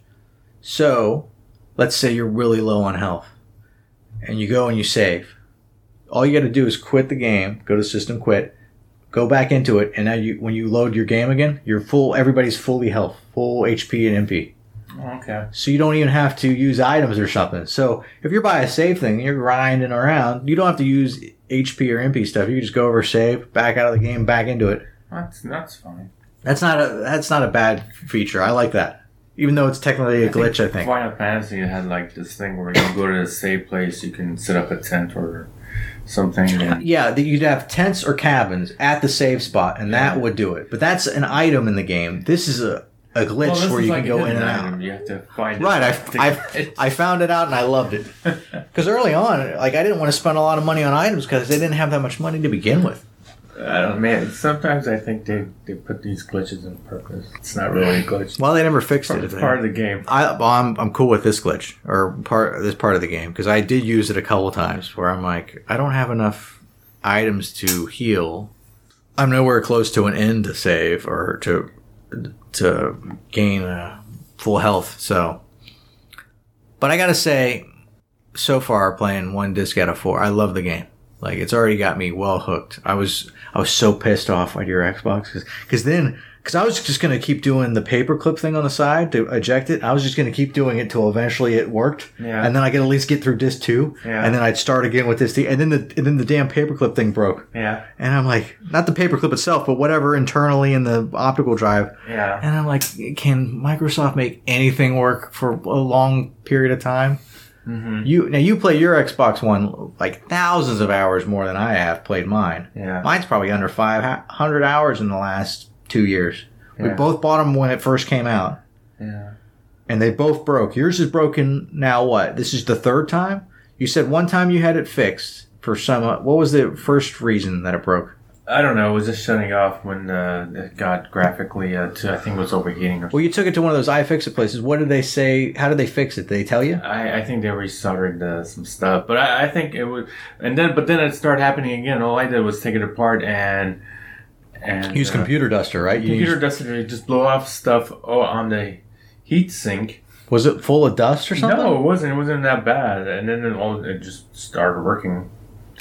So, let's say you're really low on health, and you go and you save. All you got to do is quit the game, go to system quit, go back into it, and now you when you load your game again, you're full. Everybody's fully health, full HP and MP. Okay. So you don't even have to use items or something. So if you're by a save thing and you're grinding around, you don't have to use HP or MP stuff. You can just go over save, back out of the game, back into it. That's that's fine. That's not a that's not a bad feature. I like that. Even though it's technically a glitch, I think. Final Fantasy had like this thing where you go to the safe place, you can set up a tent or something. And, Yeah, that you'd have tents or cabins at the save spot, and that would do it. But that's an item in the game. This is a, a glitch Well, where you like can go in and item. out. You have to find Right. I, I, I found it out and I loved it. Because early on, like I didn't want to spend a lot of money on items because they didn't have that much money to begin with. I don't man. Sometimes I think they, they put these glitches on purpose. It's not really a glitch. Well, they never fixed it. It's part of the game. I, well, I'm I'm cool with this glitch or part this part of the game because I did use it a couple times where I'm like I don't have enough items to heal. I'm nowhere close to an end to save or to to gain uh, full health. So, but I gotta say, so far playing one disc out of four, I love the game. Like it's already got me well hooked. I was I was so pissed off at your Xbox because then because I was just gonna keep doing the paperclip thing on the side to eject it. I was just gonna keep doing it till eventually it worked, Yeah. and then I could at least get through disc two, Yeah. and then I'd start again with this thing, and then the and then the damn paperclip thing broke, Yeah. and I'm like, not the paperclip itself, but whatever internally in the optical drive, Yeah. and I'm like, can Microsoft make anything work for a long period of time? Mm-hmm. You now you play your Xbox One like thousands of hours more than I have played mine. Yeah. Mine's probably under five hundred hours in the last two years. We both bought them when it first came out, Yeah. and they both broke. Yours is broken now. What? This is the third time. You said one time you had it fixed for some. uh, What was the first reason that it broke? I don't know. It was just shutting off when uh, it got graphically uh, to, I think it was overheating or Well, you took it to one of those iFixit places. What did they say? How did they fix it? Did they tell you? I, I think they resoldered uh, some stuff, but I, I think it was, and then but then it started happening again. All I did was take it apart and and Use uh, computer duster, right? You computer used- duster to just blow off stuff oh, on the heat sink. was it full of dust or something? No, it wasn't. It wasn't that bad, and then it, all, it just started working.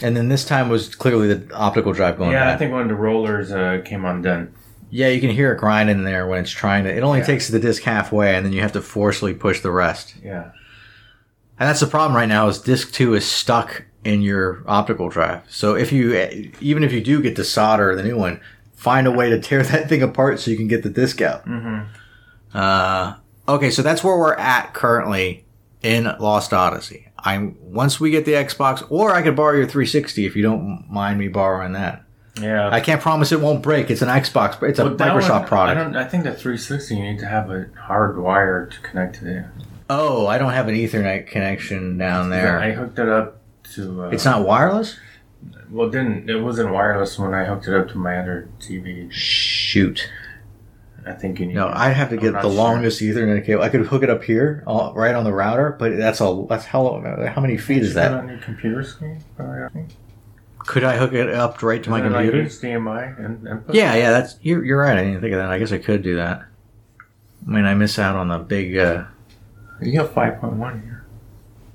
And then this time was clearly the optical drive going yeah, bad. I think one of the rollers uh, came undone. Yeah, you can hear it grinding in there when it's trying to. It only Yeah. takes the disc halfway, and then you have to forcefully push the rest. Yeah, And that's the problem right now is disc two is stuck in your optical drive. So if you, even if you do get to solder the new one, find a way to tear that thing apart so you can get the disc out. Mhm. Uh, okay, so that's where we're at currently in Lost Odyssey. I'm once we get the Xbox, or I could borrow your 360 if you don't mind me borrowing that. yeah. I can't promise it won't break. It's an Xbox. But it's a But Microsoft one, product. I don't. I think the 360 you need to have a hard wire to connect to it. Oh, I don't have an Ethernet connection down there. I hooked it up to. Uh, it's not wireless? Well, it didn't it wasn't wireless when I hooked it up to my other TV. Shoot. I think you need. No, I'd have to get the sure. longest Ethernet cable. I could hook it up here, all, right on the router, but that's a that's how how many feet is that? on your computer screen? Probably, I. Could I hook it up right to my computer? Like HDMI and input? Yeah, yeah, that's you're you're right. I didn't think of that. I guess I could do that. I mean, I miss out on the big. uh You have 5.1 here.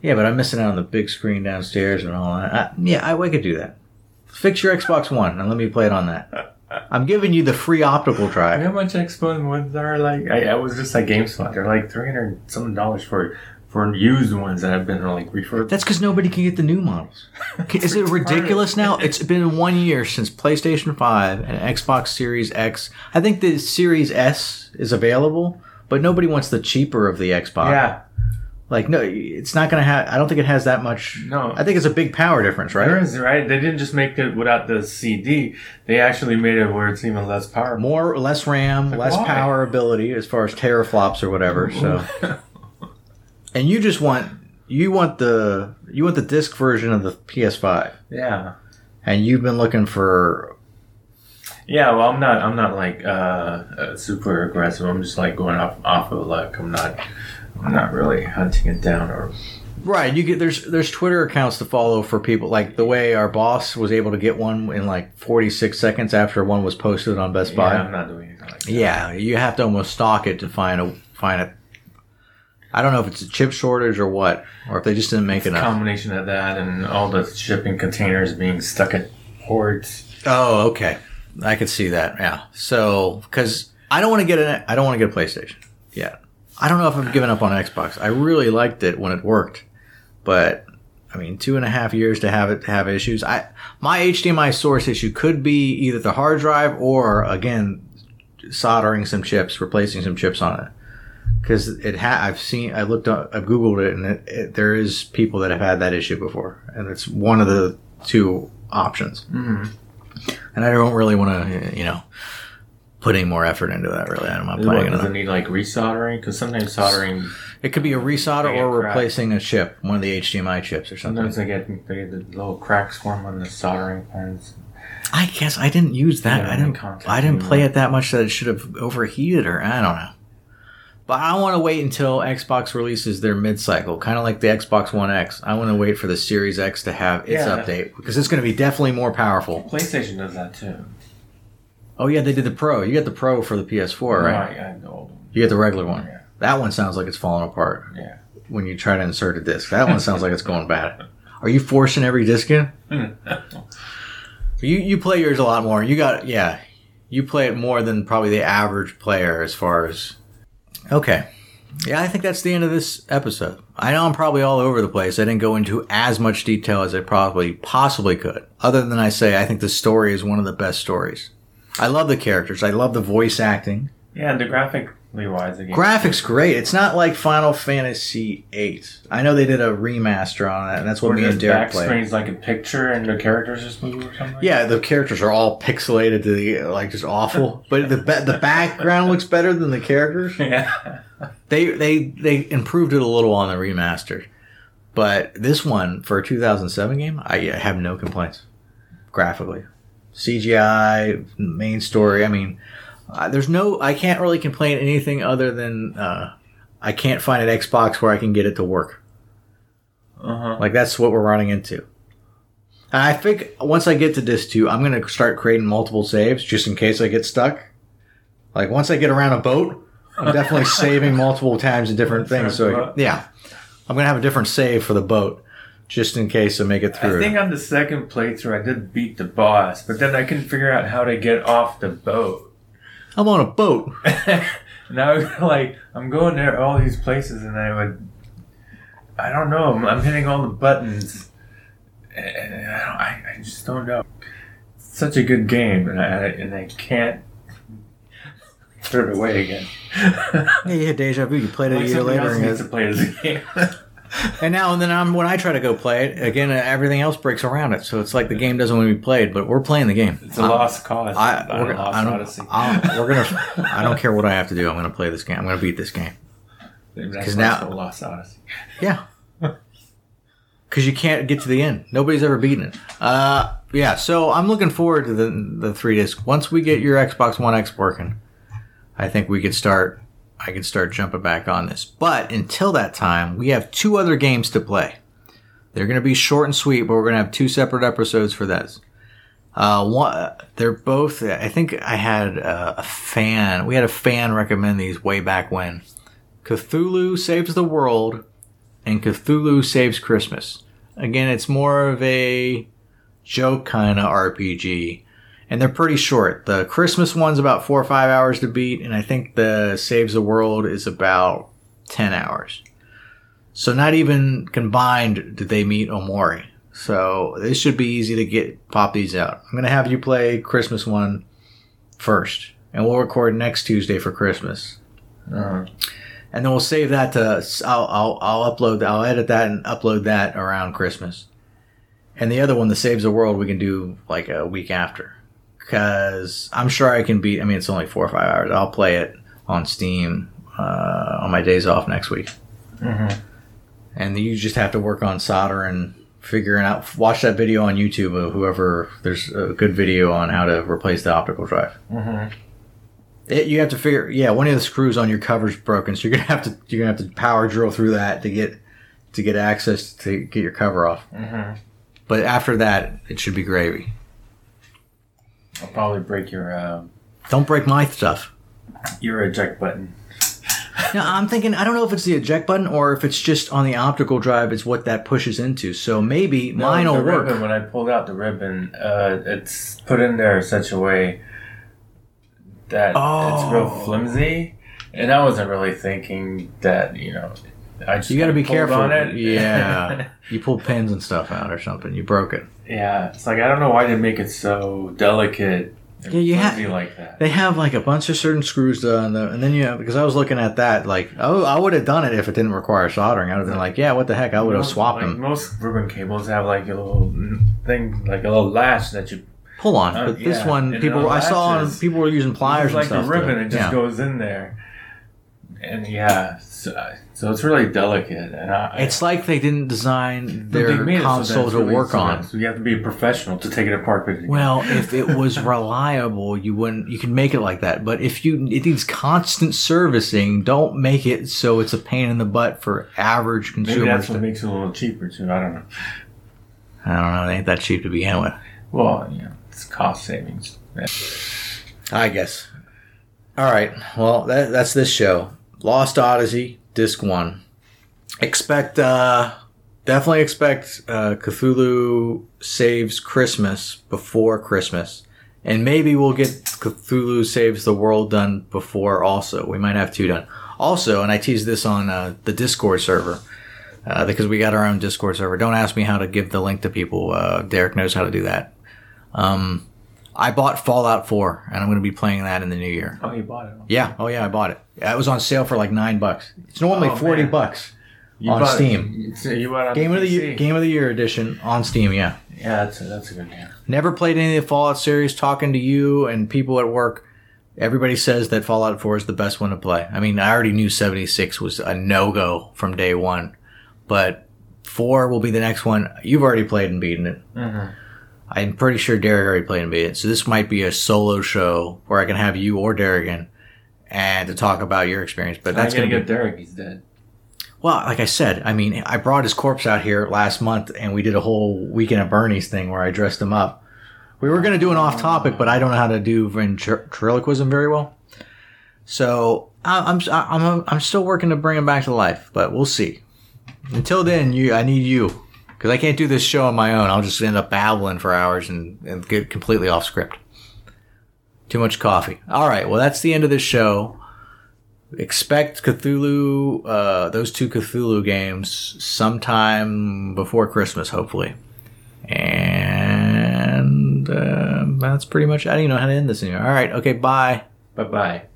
Yeah, but I'm missing out on the big screen downstairs and all that. I, yeah, I, I could do that. Fix your Xbox One and let me play it on that. I'm giving you the free optical drive. how much Xbox ones are like? I, I was just like GameSpot. They're like 300 something dollars for for used ones that have been like refurbished. That's because nobody can get the new models. Is it ridiculous now? It's been one year since PlayStation 5 and Xbox Series X. I think the Series S is available, but nobody wants the cheaper of the Xbox. yeah. Like, no, it's not going to have, I don't think it has that much. No. I think it's a big power difference, right? is, right? They didn't just make it without the CD. They actually made it where it's even less power. More, less RAM, Like, less why? power ability as far as teraflops or whatever. So, and you just want, you want the, you want the disc version of the PS5. yeah. And you've been looking for Yeah, well, I'm not. I'm not like uh, uh, super aggressive. I'm just like going off off of luck. I'm not. I'm not really hunting it down or. Right, you get there's there's Twitter accounts to follow for people like the way our boss was able to get one in like 46 seconds after one was posted on Best Yeah, I'm not doing anything like that. Yeah, you have to almost stalk it to find a find it. I don't know if it's a chip shortage or what, or if they just didn't make enough. Combination of that and all the shipping containers being stuck at ports. Oh, okay, I could see that. Yeah, so because I don't want to get an I don't want to get a PlayStation yet. I don't know if I've given up on Xbox. I really liked it when it worked, but I mean, two and a half years to have it have issues. I my HDMI source issue could be either the hard drive or again soldering some chips, replacing some chips on it. Because it ha- I've seen, I looked, up, I've googled it, and it, it, there is people that have had that issue before, and it's one of the two options. Mm-hmm. And I don't really want to, you know, put any more effort into that. Really, I'm not What, planning does it need like resoldering? Because sometimes soldering, It could be a resolder or cracked. replacing a chip, one of the HDMI chips or something. sometimes they get they get the little cracks form on the soldering pins. I guess I didn't use that. Yeah, I didn't. I didn't play it that much that it should have overheated, or I don't know. But I want to wait until Xbox releases their mid-cycle, kind of like the Xbox One X. I want to wait for the Series X to have its Yeah. update because it's going to be definitely more powerful. PlayStation does that too. Oh yeah, they did the Pro. You get the Pro for the PS4, right? No, I, I have the old one. You get the regular one. Yeah. That one sounds like it's falling apart Yeah. when you try to insert a disc. That one sounds like it's going bad. Are you forcing every disc in? You you play yours a lot more. You got yeah. You play it more than probably the average player as far as Okay. Yeah, I think that's the end of this episode. I know I'm probably all over the place. I didn't go into as much detail as I probably possibly could. Other than I say I think the story is one of the best stories. I love the characters. I love the voice acting. Yeah, and the graphically wise again. Graphics great. It's not like Final Fantasy VIII. I know they did a remaster on that, and that's what Where me and Derek played. screen's like a picture and the characters just move or something. Yeah, the characters are all pixelated to the like just awful, but the the background looks better than the characters. yeah. They they they improved it a little on the remastered, but this one for a 2007 game, I have no complaints. Graphically, CGI, main story. I mean, uh, there's no. I can't really complain anything other than uh, I can't find an Xbox where I can get it to work. Uh huh. Like that's what we're running into. And I think once I get to this two, I'm gonna start creating multiple saves just in case I get stuck. Like once I get around a boat, I'm definitely saving multiple times in different things. So yeah, I'm gonna have a different save for the boat just in case I make it through. I through. think on the second playthrough I did beat the boss, but then I couldn't figure out how to get off the boat. I'm on a boat. and I was like, I'm going there all these places, and I would, I don't know, I'm, I'm hitting all the buttons, and I, don't, I, I just don't know. It's such a good game, and I and I can't throw it away again. Yeah, you had deja vu. You played it a year later, else and, needs to play this game. and now and then I'm when I try to go play it again. uh, Everything else breaks around it, so it's like the game doesn't want to be played. But we're playing the game. it's a I'm- lost cause. I, we're, lost I don't. I'll, we're gonna. I don't care what I have to do. I'm gonna play this game. I'm gonna beat this game. Because now- now, lost odyssey. Yeah. Because you can't get to the end. Nobody's ever beaten it. Uh, yeah. So I'm looking forward to the the three disc. Once we get your Xbox One X working, I think we could start. I can start jumping back on this. But until that time, we have two other games to play. They're going to be short and sweet, but we're going to have two separate episodes for this. Uh, one, they're both. I think I had uh, a fan. We had a fan recommend these way back when. Cthulhu Saves the World and Cthulhu Saves Christmas. Again, it's more of a joke kind of RPG, and they're pretty short. The Christmas one's about four or five hours to beat, and I think the Saves the World is about ten hours. So not even combined did they meet Omori. So this should be easy to get pop these out. I'm gonna have you play Christmas one first, and we'll record next Tuesday for Christmas Uh-huh. and then we'll save that to I'll, I'll I'll upload I'll edit that and upload that around Christmas. And the other one, the saves the world, we can do like a week after, because I'm sure I can beat. I mean, it's only four or five hours. I'll play it on Steam uh, on my days off next week. Mhm. And you just have to work on soldering, figuring out. Watch that video on YouTube of whoever. There's a good video on how to replace the optical drive. Mhm. It, you have to figure, yeah, one of the screws on your cover's broken, so you're gonna have to you're gonna have to power drill through that to get to get access to get your cover off. Mhm. But after that, it should be gravy. I'll probably break your uh, Don't break my stuff. your eject button. Now I'm thinking I don't know if it's the eject button or if it's just on the optical drive. It's what that pushes into. So maybe No, mine will the work. Ribbon, when I pulled out the ribbon, uh, it's put in there in such a way that it's real Oh. flimsy, and I wasn't really thinking that you know. I just You got to be pulled careful. on it. Yeah, you pulled pins and stuff out or something. You broke it. Yeah. It's like I don't know why they make it so delicate. Yeah, you ha- flimsy like that. They have like a bunch of certain screws done, though, and then you have, because I was looking at that, like, oh, I would have done it if it didn't require soldering. I would have been like, yeah, what the heck, I would have swapped like, them. Most ribbon cables have like a little thing, like a little latch that you. Pull on, Uh, but this one, and people, I saw on people were using pliers like and stuff. Like the ribbon, to- it just yeah. goes in there. And yeah, so, so it's really delicate. And I, It's like they didn't design their it so console to really- work on. So you have to be a professional to take it apart. But Well, if it was reliable, you wouldn't. You could make it like that. But if you it needs constant servicing, don't make it so it's a pain in the butt for average consumers. maybe that's what makes it a little cheaper too. I don't know. I don't know. It ain't that cheap to begin with. Well, yeah, it's cost savings. I guess. All right. Well, that, that's this show. Lost Odyssey, Disc One. Expect, uh, definitely expect uh, Cthulhu Saves Christmas before Christmas, and maybe we'll get Cthulhu Saves the World done before. Also, we might have two done. Also, and I teased this on uh, the Discord server. Uh, because we got our own Discord server. Don't ask me how to give the link to people. Uh, Derek knows how to do that. Um, I bought Fallout 4, and I'm going to be playing that in the new year. Oh, you bought it. Yeah. Oh, yeah. I bought it. It was on sale for like nine bucks. It's normally Oh, forty man. bucks. You On bought Steam. You, you bought it on Game of the year, Game of the Year edition on Steam. Yeah. Yeah, that's a, that's a good game. Never played any of the Fallout series. Talking to you and people at work, everybody says that Fallout 4 is the best one to play. I mean, I already knew 76 was a no go from day one, but 4 will be the next one. You've already played and beaten it. Mm-hmm. I'm pretty sure Derek already played and beat it. So this might be a solo show where I can have you or Derek in and to talk about your experience. But That's going to get be Derek. He's dead. well, like I said, I mean, I brought his corpse out here last month and we did a whole weekend at Bernie's thing where I dressed him up. We were going to do an off topic, but I don't know how to do ventriloquism very well. So I- I'm, I'm, I'm still working to bring him back to life, but we'll see. Until then, you, I need you because I can't do this show on my own. I'll just end up babbling for hours and, and get completely off script. Too much coffee. All right. Well, that's the end of this show expect Cthulhu, uh, those two Cthulhu games sometime before Christmas, hopefully. And uh, that's pretty much. I don't even know how to end this anymore. All right. Okay. Bye. Bye bye.